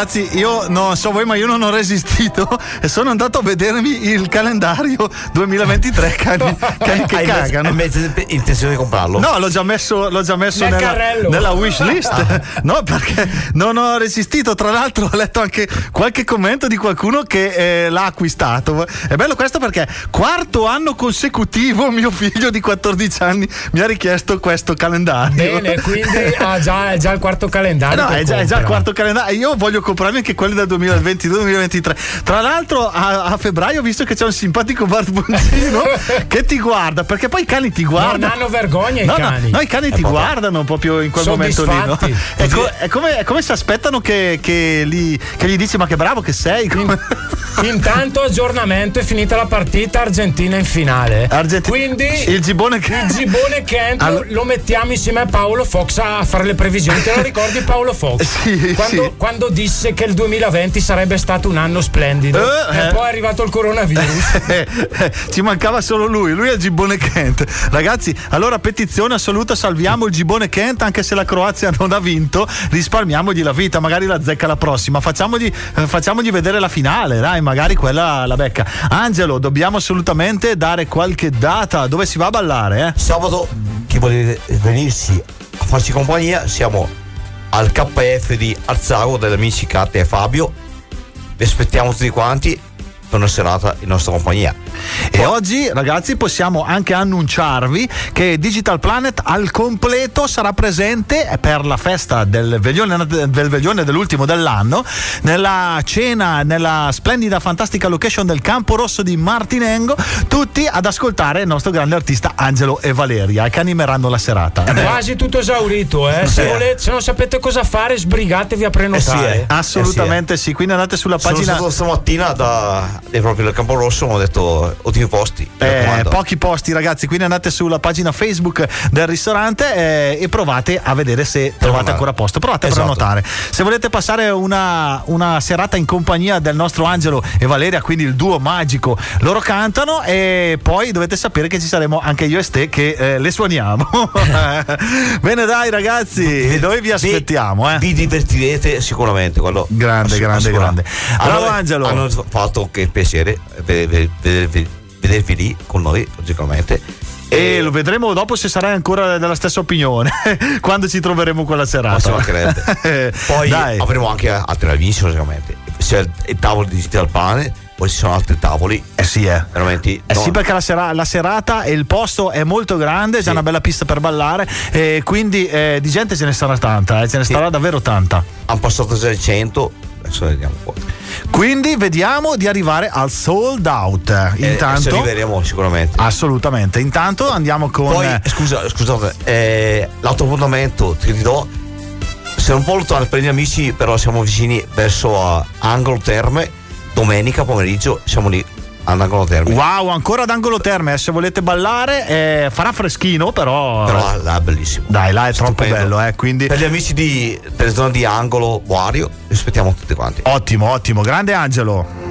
ragazzi, io non so voi, ma io non ho resistito e sono andato a vedermi il calendario 2023. Cani, cani che Hai cagano. invece- hai intenzione di comprarlo? No, l'ho già messo, l'ho già messo Nel nella, carrello. nella wish list. No, perché non ho resistito. Tra l'altro, ho letto anche qualche commento di qualcuno che eh, l'ha acquistato. È bello questo perché quarto anno consecutivo mio figlio di 14 anni mi ha richiesto questo calendario. Bene, quindi ha già, è già il quarto calendario. No, è già, è già il quarto calendario. Io voglio comprarmi anche quelli del 2022-2023. Tra l'altro, a, a febbraio ho visto che c'è un simpatico barboncino che ti guarda, perché poi i cani ti guardano. Non hanno vergogna i No, no, cani. No, i cani Eh, ti proprio. guardano proprio in quel momento lì. no? È, co- è come, è come se aspettano che, che, li- che gli dici: Ma che bravo che sei. Come- Intanto aggiornamento è finita la partita Argentina in finale. Quindi il gibone che il gibone Kent lo- lo mettiamo insieme a Paolo Fox a fare le previsioni. Te lo ricordi Paolo Fox? Sì, quando, sì. quando disse che il 2020 sarebbe stato un anno splendido. Eh, e eh. poi è arrivato il coronavirus. Eh, eh, Ci mancava solo lui, lui è il Gibone Kent. Ragazzi, allora petizione assoluta, salviamo il Gibone Kent anche se la Croazia non ha vinto, risparmiamogli la vita, magari la zecca la prossima, facciamogli, eh, facciamogli vedere la finale, dai, magari quella la becca. Angelo, dobbiamo assolutamente dare qualche data, dove si va a ballare? Eh? Sabato, chi vuole venirsi a farci compagnia, siamo al KF di Arzago degli amici Cate e Fabio. Vi aspettiamo tutti quanti per una serata in nostra compagnia. E oggi, ragazzi, possiamo anche annunciarvi che Digital Planet al completo sarà presente per la festa del veglione, del veglione dell'ultimo dell'anno, nella cena, nella splendida, fantastica location del Campo Rosso di Martinengo, tutti ad ascoltare il nostro grande artista Angelo e Valeria, che animeranno la serata. È quasi tutto esaurito, eh. Se, Eh. volete- se non sapete cosa fare, sbrigatevi a prenotare. Assolutamente sì, quindi andate sulla Sono pagina. stato stamattina da, eh, proprio del Campo Rosso, ho detto ottimi posti. Eh, pochi posti ragazzi, quindi andate sulla pagina Facebook del ristorante eh, e provate a vedere se trovate ancora posto. Provate a Esatto. prenotare. Se volete passare una, una serata in compagnia del nostro Angelo e Valeria, quindi il duo magico, loro cantano e poi dovete sapere che ci saremo anche io e Ste che eh, le suoniamo. Bene dai ragazzi, noi vi aspettiamo. Eh. Vi divertirete sicuramente. Quello Grande, grande, grande. Bravo, Hanno- Angelo. Hanno fatto che piacere vedervi, vedervi- vedervi lì con noi, logicamente. E lo vedremo dopo se sarai ancora della stessa opinione quando ci troveremo quella serata. Poi Dai. avremo anche altri amici, logicamente. C'è il, il tavolo di Digital Planet, poi ci sono altri tavoli. Eh sì, eh. Veramente. Eh sì, perché la, sera- la serata e il posto è molto grande, c'è una bella pista per ballare, e quindi eh, di gente ce ne sarà tanta, eh, ce ne sarà davvero tanta. Hanno passato già il 100, adesso vediamo qua. Quindi vediamo di arrivare al sold out. Eh, Intanto, arriveremo sicuramente. assolutamente. Intanto andiamo con. Poi, eh, scusa, scusate, eh, l'altro appuntamento che ti do, siamo un po' lontano per gli amici, però siamo vicini verso a Angolo Terme, domenica pomeriggio, siamo lì ad Angolo Terme. Wow, ancora ad angolo terme. eh, Se volete ballare, eh, farà freschino, però. Però là è bellissimo. Dai, là è troppo Stupendo. bello, eh. Quindi. Per gli amici di, delle zone di Angolo, Guario, aspettiamo tutti quanti. Ottimo, ottimo. Grande Angelo.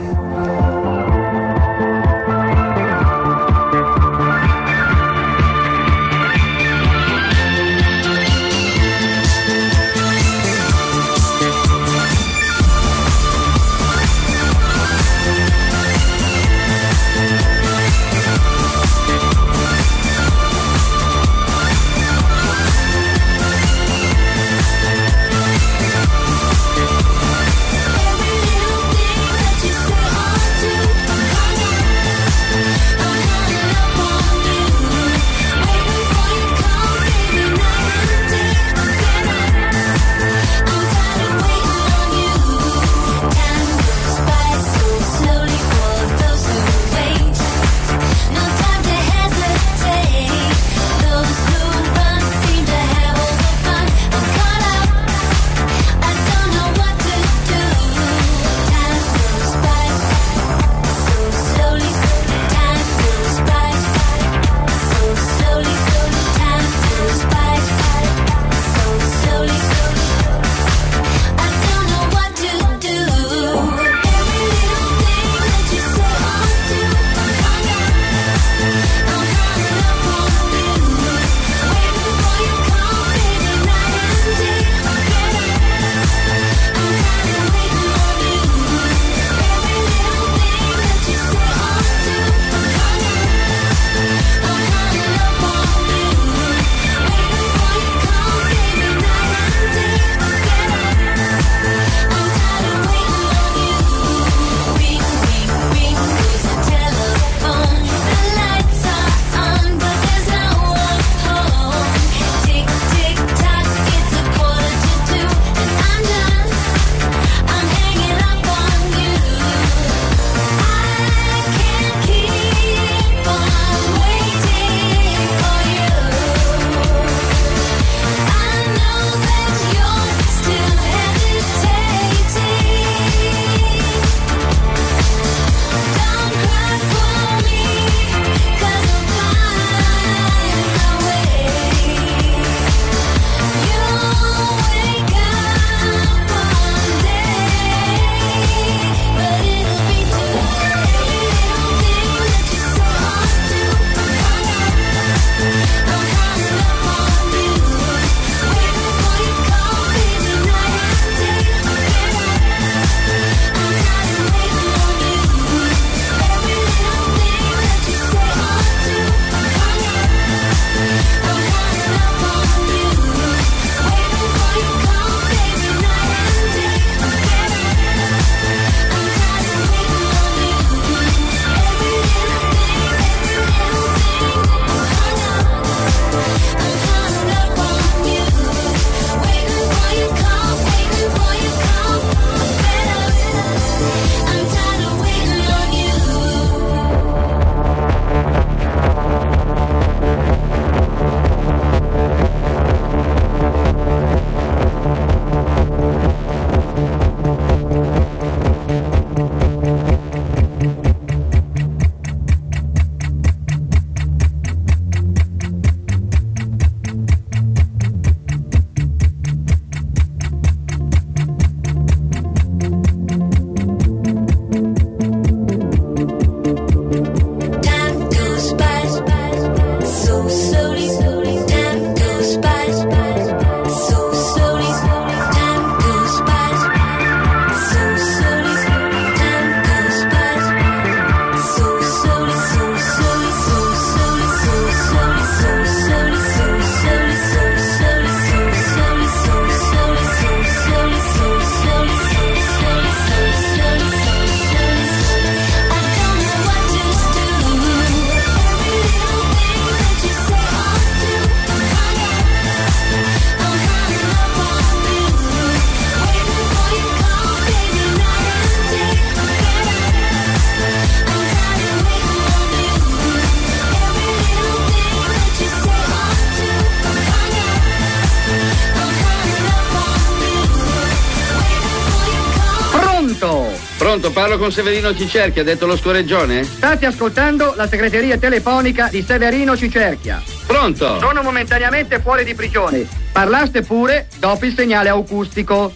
Parlo con Severino Cicerchi, ha detto lo scoreggione? State ascoltando la segreteria telefonica di Severino Cicerchia. Pronto? Sono momentaneamente fuori di prigione. Parlaste pure dopo il segnale acustico.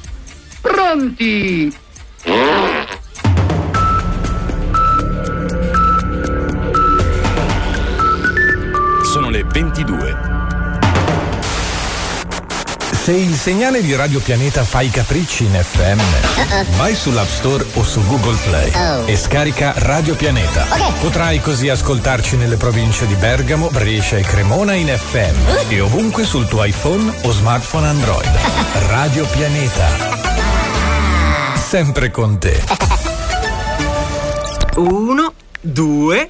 Pronti! Sono le 22. Se il segnale di Radio Pianeta fa i capricci in FM, vai sull'App Store o su Google Play e scarica Radio Pianeta. Potrai così ascoltarci nelle province di Bergamo, Brescia e Cremona in FM e ovunque sul tuo iPhone o smartphone Android. Radio Pianeta. Sempre con te. Uno, due,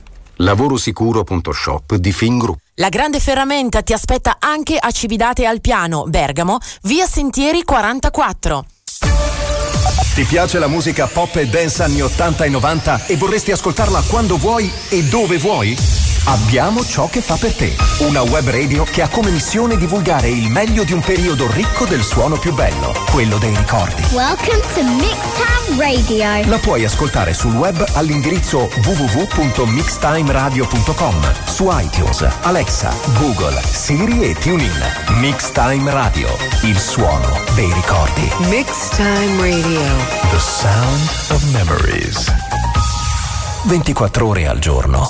Lavorosicuro.shop di Fingroup. La grande ferramenta ti aspetta anche a Cividate al Piano, Bergamo, via Sentieri 44. Ti piace la musica pop e dance anni 80 e 90 e vorresti ascoltarla quando vuoi e dove vuoi? Abbiamo ciò che fa per te. Una web radio che ha come missione divulgare il meglio di un periodo ricco del suono più bello, quello dei ricordi. Welcome to Mixtown Radio. La puoi ascoltare sul web all'indirizzo www.mixtimeradio.com, su iTunes, Alexa, Google, Siri e TuneIn. Mixtime Radio, il suono dei ricordi. Mixtime Radio. The sound of memories. 24 ore al giorno.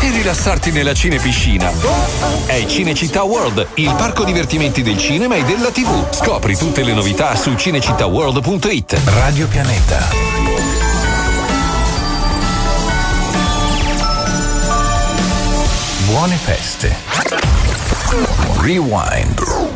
e rilassarti nella cinepiscina. È Cinecittà World, il parco divertimenti del cinema e della TV. Scopri tutte le novità su cinecittàworld.it. Radio Pianeta. Buone feste. Rewind.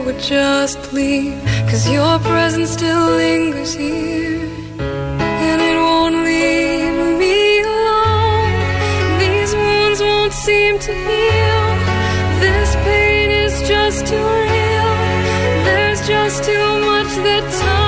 Would just leave, cause your presence still lingers here. And it won't leave me alone. These wounds won't seem to heal. This pain is just too real. There's just too much that time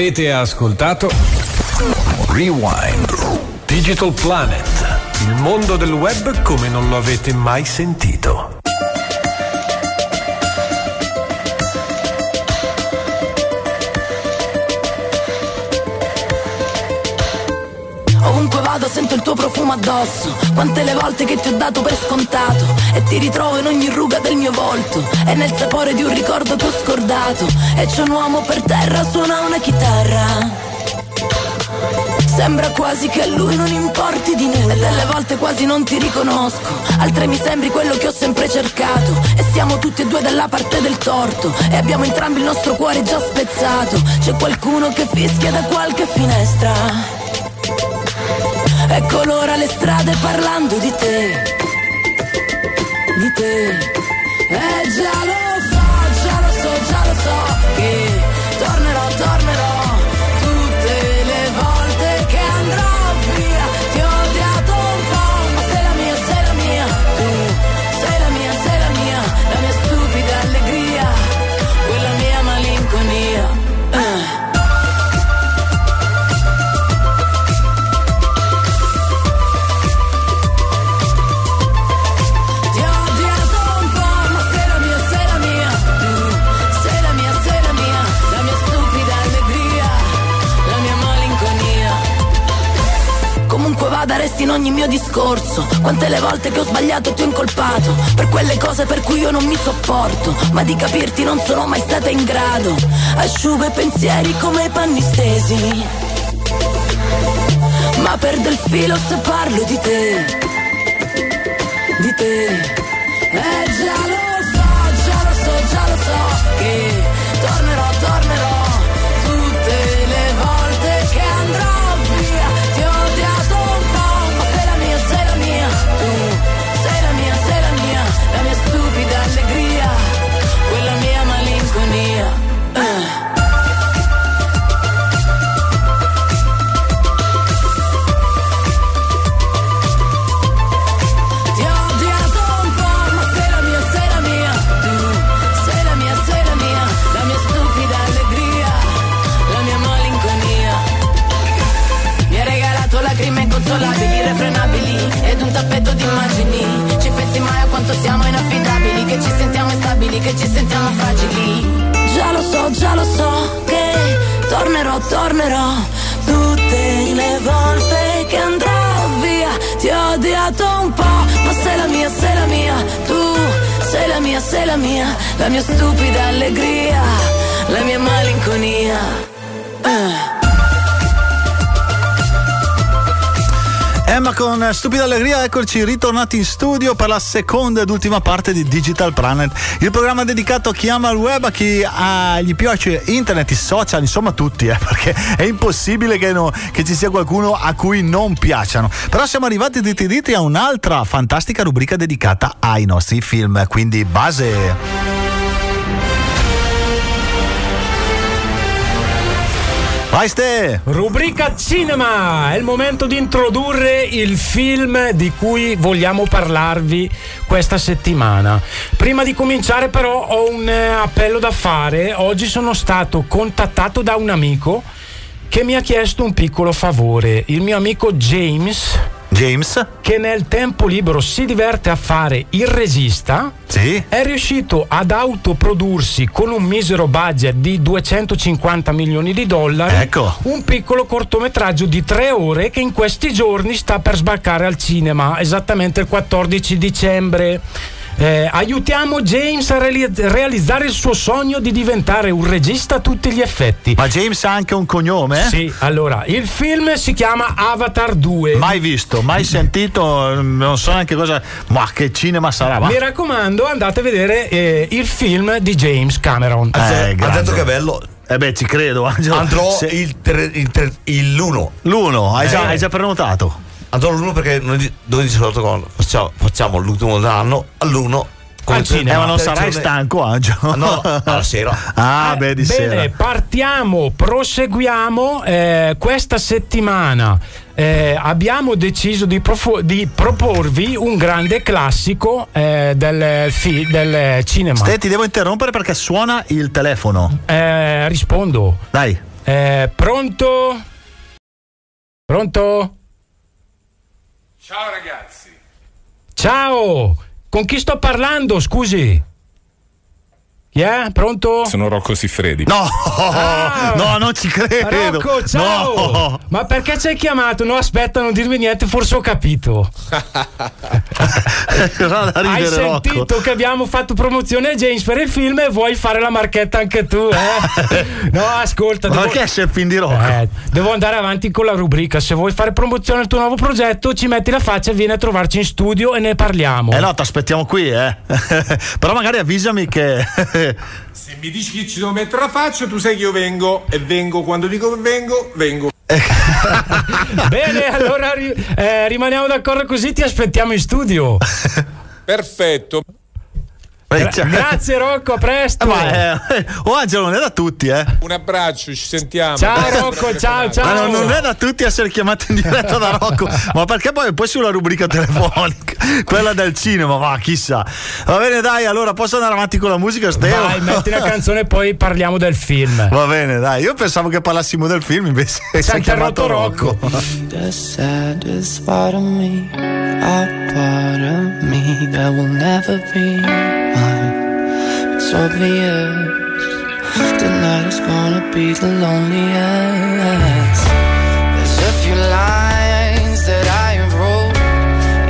Avete ascoltato? Rewind. Digital Planet, il mondo del web come non lo avete mai sentito. Ovunque vado sento il tuo profumo addosso Quante le volte che ti ho dato per scontato E ti ritrovo in ogni ruga del mio volto E nel sapore di un ricordo che ho scordato E c'è un uomo per terra, suona una chitarra. Sembra quasi che a lui non importi di nulla E delle volte quasi non ti riconosco Altre mi sembri quello che ho sempre cercato E siamo tutti e due dalla parte del torto E abbiamo entrambi il nostro cuore già spezzato C'è qualcuno che fischia da qualche finestra e colora le strade parlando di te, di te. E già lo so, già lo so, già lo so che tornerò, in ogni mio discorso. Quante le volte che ho sbagliato ti ho incolpato per quelle cose per cui io non mi sopporto. Ma di capirti non sono mai stata in grado. Asciugo i pensieri come panni stesi. Ma perdo il filo se parlo di te di te. Eh già lo so, già lo so, già lo so che Stupida Allegria, eccoci ritornati in studio per la seconda ed ultima parte di Digital Planet, il programma dedicato a chi ama il web, a chi ah, gli piace internet, i social, insomma tutti, eh, perché è impossibile che, no- che ci sia qualcuno a cui non piacciono. Però siamo arrivati dritti dritti a un'altra fantastica rubrica dedicata ai nostri film, quindi base. Vai Ste! Rubrica cinema! È il momento di introdurre il film di cui vogliamo parlarvi questa settimana. Prima di cominciare però ho un eh, appello da fare. Oggi sono stato contattato da un amico che mi ha chiesto un piccolo favore. Il mio amico James James che nel tempo libero si diverte a fare il regista sì. è riuscito ad autoprodursi con un misero budget di 250 milioni di dollari Ecco. un piccolo cortometraggio di tre ore che in questi giorni sta per sbarcare al cinema esattamente il 14 dicembre Eh, aiutiamo James a reali- realizzare il suo sogno di diventare un regista a tutti gli effetti. Ma James ha anche un cognome? Sì, allora, il film si chiama Avatar 2. Mai visto, mai sentito, non so neanche cosa. Ma che cinema sarà? Va. Mi raccomando, andate a vedere eh, il film di James Cameron. Eh, ha detto che è bello. Eh beh, ci credo. Angelo. Andrò Se- il, tre- il, tre- il l'uno. L'uno, hai, già, Eh. hai già prenotato? Andrò all'uno perché noi, di- noi di solito quando facciamo, facciamo l'ultimo dell'anno all'uno. Al cinema. Eh, ma non sarai stanco, Angelo? No, alla sera. Ah, Eh, beh, di bene, sera. partiamo, proseguiamo. eh, questa settimana eh, abbiamo deciso di, profo- di proporvi un grande classico eh, del, fi- del cinema. Ste, ti devo interrompere perché suona il telefono. Eh, rispondo. Dai. Eh, pronto? Pronto? Ciao ragazzi. Ciao! Con chi sto parlando, scusi? Chi è? Pronto? Sono Rocco Siffredi. No, Ah! no, non ci credo. Rocco, ciao! No. Ma perché ci hai chiamato? No, aspetta, non dirmi niente, forse ho capito. Hai Rocco? sentito che abbiamo fatto promozione a James per il film e vuoi fare la marchetta anche tu, eh? No, ascolta. Ma devo- perché sei il film di Rocco? Eh, devo andare avanti con la rubrica. Se vuoi fare promozione al tuo nuovo progetto, ci metti la faccia e vieni a trovarci in studio e ne parliamo. Eh no, ti aspettiamo qui, eh. Però magari avvisami che. Se mi dici che ci devo mettere la faccia, tu sai che io vengo e vengo quando dico che vengo, vengo. Bene, allora eh, rimaniamo d'accordo così, ti aspettiamo in studio. Perfetto. Gra- grazie Rocco, a presto. Ma eh, oh Angelo non è da tutti, eh. Un abbraccio, ci sentiamo. Ciao Rocco, ciao ciao. Ma non, non è da tutti essere chiamato in diretta da Rocco, ma perché poi, poi sulla rubrica telefonica, quella del cinema, va, chissà. Va bene, dai, allora posso andare avanti con la musica, Steo? Vai, metti la canzone e poi parliamo del film. Va bene, dai, io pensavo che parlassimo del film, invece si è chiamato interrotto Rocco. Obvious tonight is gonna be the loneliest. There's a few lines that I wrote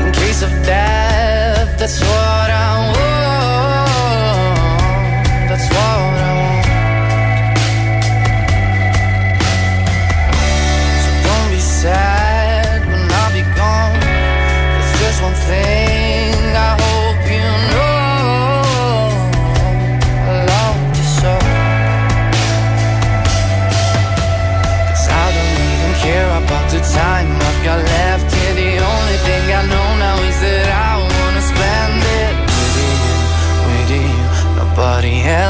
in case of death. That's what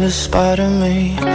saddest part of me,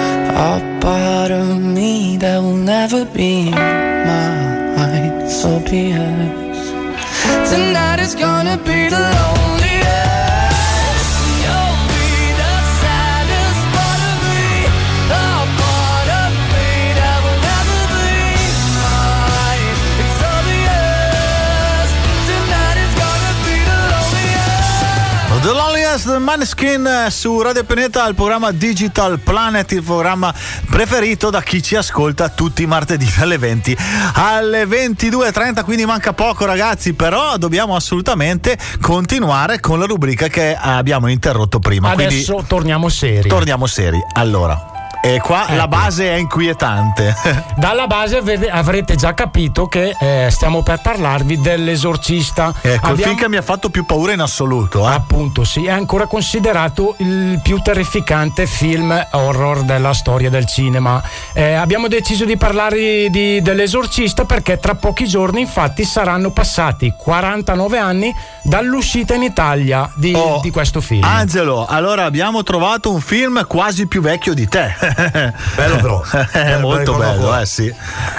Eh, su Radio Pianeta il programma Digital Planet, il programma preferito da chi ci ascolta tutti i martedì dalle 20 alle 22.30, quindi manca poco ragazzi, però dobbiamo assolutamente continuare con la rubrica che abbiamo interrotto prima. Adesso quindi torniamo seri. torniamo seri. Allora, E qua la base è inquietante. Dalla base avrete già capito che eh, stiamo per parlarvi dell'esorcista. Ecco, il Abbiamo- film che mi ha fatto più paura in assoluto. Eh. Appunto, sì, è ancora considerato il più terrificante film horror della storia del cinema. Eh, abbiamo deciso di parlare di- dell'esorcista perché tra pochi giorni, infatti, saranno passati 49 anni dall'uscita in Italia di, Oh, di questo film. Angelo, allora abbiamo trovato un film quasi più vecchio di te. Bello però. È molto bello, eh sì.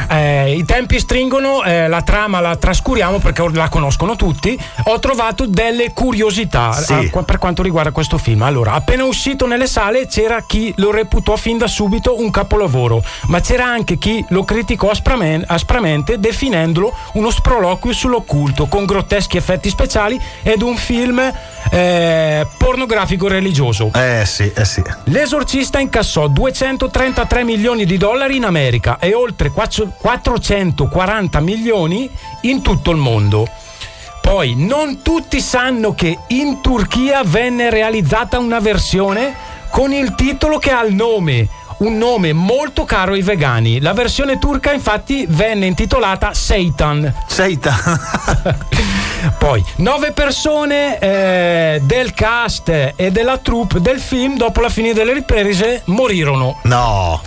Eh, I tempi stringono, eh, la trama la trascuriamo perché la conoscono tutti. Ho trovato delle curiosità Sì. eh, qua- per quanto riguarda questo film. Allora, appena uscito nelle sale c'era chi lo reputò fin da subito un capolavoro, ma c'era anche chi lo criticò aspramen- aspramente definendolo uno sproloquio sull'occulto con grotteschi effetti speciali ed un film eh, pornografico religioso. Eh sì, eh sì. L'esorcista incassò 233 milioni di dollari in America e oltre 440 milioni in tutto il mondo. Poi non tutti sanno che in Turchia venne realizzata una versione con il titolo che ha il nome, un nome molto caro ai vegani. La versione turca infatti venne intitolata Satan. Satan. Poi, nove persone eh, del cast e della troupe del film, dopo la fine delle riprese, morirono. No.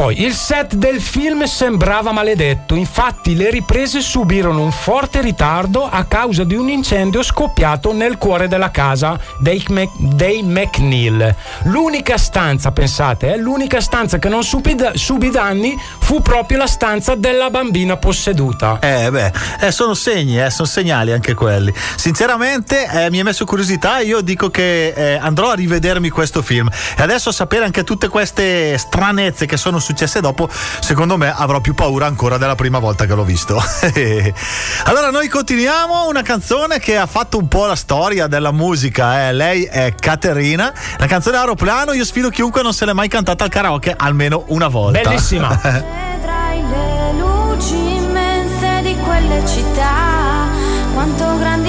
Poi, il set del film sembrava maledetto, infatti le riprese subirono un forte ritardo a causa di un incendio scoppiato nel cuore della casa dei, Mac- dei McNeil. L'unica stanza, pensate, eh, l'unica stanza che non subì, da- subì danni fu proprio la stanza della bambina posseduta. Eh beh, eh, sono segni, eh, sono segnali anche quelli. Sinceramente eh, mi ha messo curiosità, io dico che eh, andrò a rivedermi questo film e adesso sapere anche tutte queste stranezze che sono successe dopo, secondo me avrò più paura ancora della prima volta che l'ho visto. allora noi continuiamo una canzone che ha fatto un po' la storia della musica, eh. lei è Caterina, la canzone Aeroplano, io sfido chiunque non se l'è mai cantata al karaoke almeno una volta. Bellissima. Vedrai le luci immense di quelle città, quanto grandi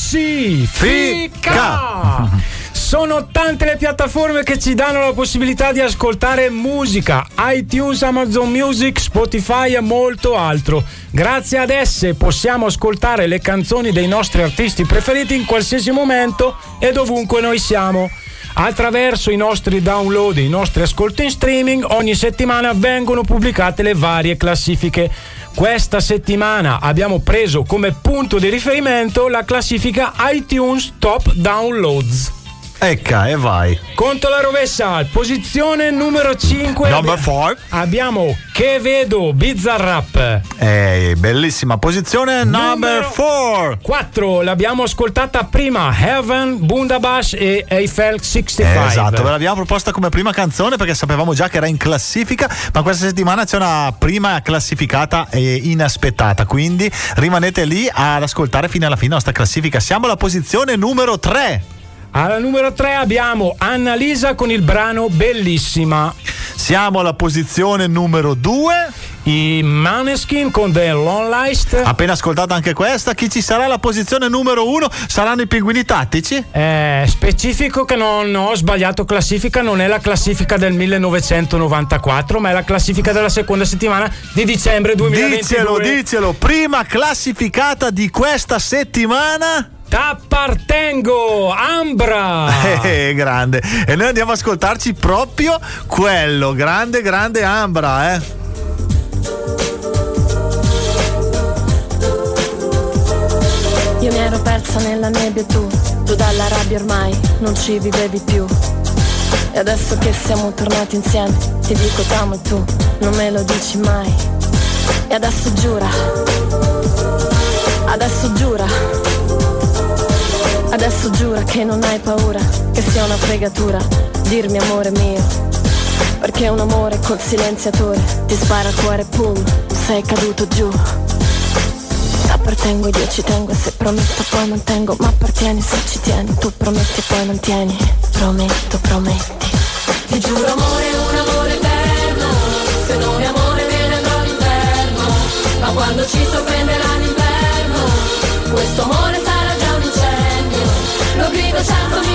classifica. Sono tante le piattaforme che ci danno la possibilità di ascoltare musica, iTunes, Amazon Music, Spotify e molto altro. Grazie ad esse possiamo ascoltare le canzoni dei nostri artisti preferiti in qualsiasi momento e dovunque noi siamo. Attraverso i nostri download e i nostri ascolti in streaming ogni settimana vengono pubblicate le varie classifiche. Questa settimana abbiamo preso come punto di riferimento la classifica iTunes Top Downloads. Ecca, e vai. Conto la rovescia, posizione numero 5. Number four. Abbiamo Che vedo, Bizzarrap. Eh, bellissima posizione number 4. 4, l'abbiamo ascoltata prima, Heaven, Bundabash e Eiffel 65. Esatto, ve l'abbiamo proposta come prima canzone perché sapevamo già che era in classifica, ma questa settimana c'è una prima classificata e inaspettata, quindi rimanete lì ad ascoltare fino alla fine la nostra classifica. Siamo alla posizione numero 3. Alla numero 3 abbiamo Annalisa con il brano Bellissima. Siamo alla posizione numero 2. I Maneskin con The Lonelist. Appena ascoltata anche questa, chi ci sarà alla posizione numero 1? Saranno i pinguini tattici? Eh, specifico che non ho sbagliato classifica, non è la classifica del 1994, ma è la classifica della seconda settimana di dicembre 2022. Dicelo, dicelo, prima classificata di questa settimana. T'appartengo, Ambra! Eh, grande. E noi andiamo ad ascoltarci proprio quello, grande, grande Ambra, eh. Io mi ero persa nella nebbia e tu, tu dalla rabbia ormai non ci vivevi più. E adesso che siamo tornati insieme, ti dico t'amo e tu non me lo dici mai. E adesso giura, adesso giura, adesso giura che non hai paura, che sia una fregatura, dirmi amore mio. Perché un amore col silenziatore ti spara al cuore, pum, sei caduto giù. Appartengo io ci tengo se prometto poi mantengo Ma appartieni se ci tieni Tu prometti poi mantieni. Prometto, prometti. Ti giuro amore, un amore eterno. Se non è amore me ne andrò all'inverno Ma quando ci sorprenderà l'inverno Questo amore sarà già un incendio. Lo grido centomila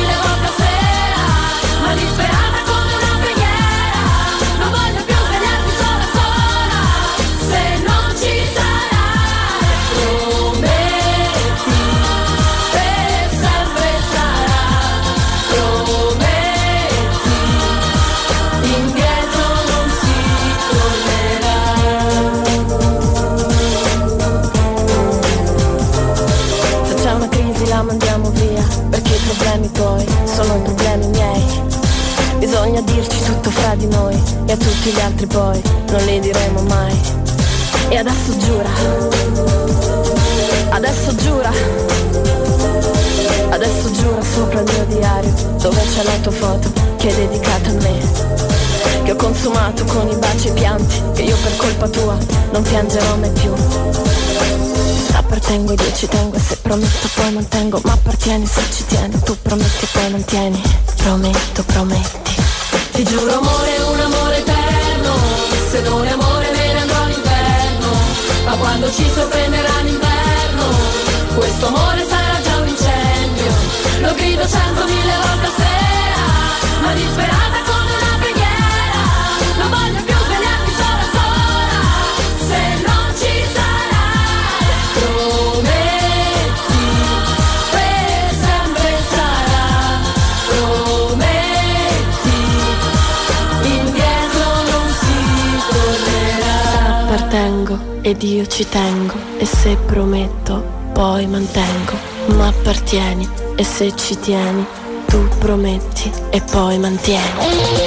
altri poi non li diremo mai. E adesso giura. Adesso giura. Adesso giura sopra il mio diario Dove c'è la tua foto che è dedicata a me. Che ho consumato con i baci e i pianti, che io per colpa tua non piangerò mai più. Appartengo io ci tengo e se prometto poi mantengo, ma appartieni se ci tieni, tu prometti e poi mantieni, prometto, prometti. Ti giuro amore, un amore eterno, se non è amore me ne andrò all'inferno, ma quando ci sorprenderà l'inverno, questo amore sarà già un incendio, lo grido centomila volte a sera, ma disperata ed io ci tengo e se prometto poi mantengo, ma appartieni e se ci tieni tu prometti e poi mantieni.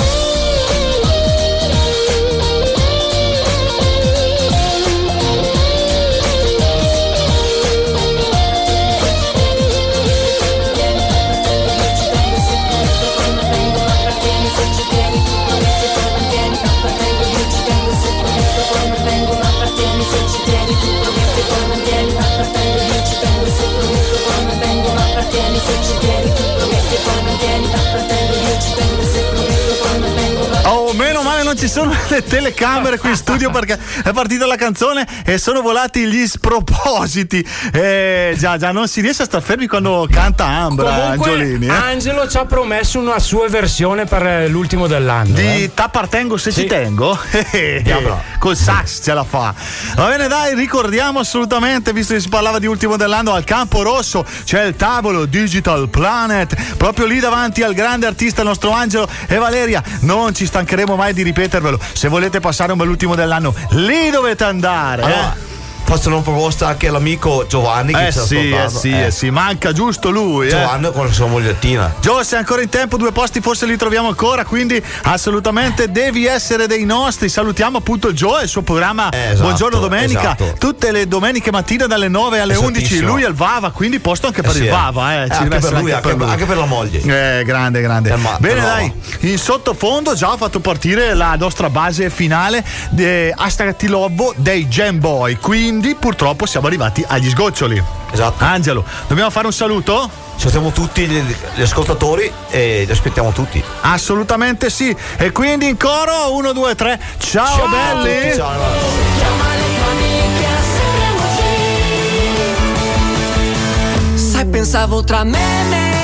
Non ci sono le telecamere qui in studio perché è partita la canzone e sono volati gli spropositi. Eh, già, già, non si riesce a star fermi quando canta Ambra Comunque, Angiolini. eh. Angelo ci ha promesso una sua versione per eh, l'ultimo dell'anno. Di eh. T'appartengo se Sì. ci tengo. Diavolo. Col sax ce la fa. Va bene, dai, ricordiamo assolutamente, visto che si parlava di ultimo dell'anno, al campo rosso c'è il tavolo Digital Planet. Proprio lì davanti al grande artista, il nostro Angelo e Valeria. Non ci stancheremo mai di ripetervelo. Se volete passare un bell'ultimo dell'anno, lì dovete andare. Allora, eh. Una proposta anche all'amico Giovanni che Eh ci ha sì, eh sì, eh sì, manca giusto lui. eh. Giovanni con la sua mogliettina. Gio, sei ancora in tempo, due posti forse li troviamo ancora, quindi assolutamente devi essere dei nostri. Salutiamo appunto il Gio e il suo programma esatto, Buongiorno Domenica, esatto. tutte le domeniche mattina dalle 9 alle 11. Esattissimo. Lui al Vava, quindi posto anche per Eh sì, il eh. Vava, eh. Eh, ci anche deve per lui, anche- anche per la moglie. Eh, grande, grande. ma- Bene, per dai, in sottofondo già ho fatto partire la nostra base finale di Hashtag Tilobbo dei Jam Boy, quindi purtroppo siamo arrivati agli sgoccioli. Esatto. Angelo, dobbiamo fare un saluto? Salutiamo tutti gli, gli ascoltatori e li aspettiamo tutti. Assolutamente sì. E quindi in coro, 1, 2, 3. Ciao, Ciao belli! tutti, ciao. Sai, pensavo tra me e me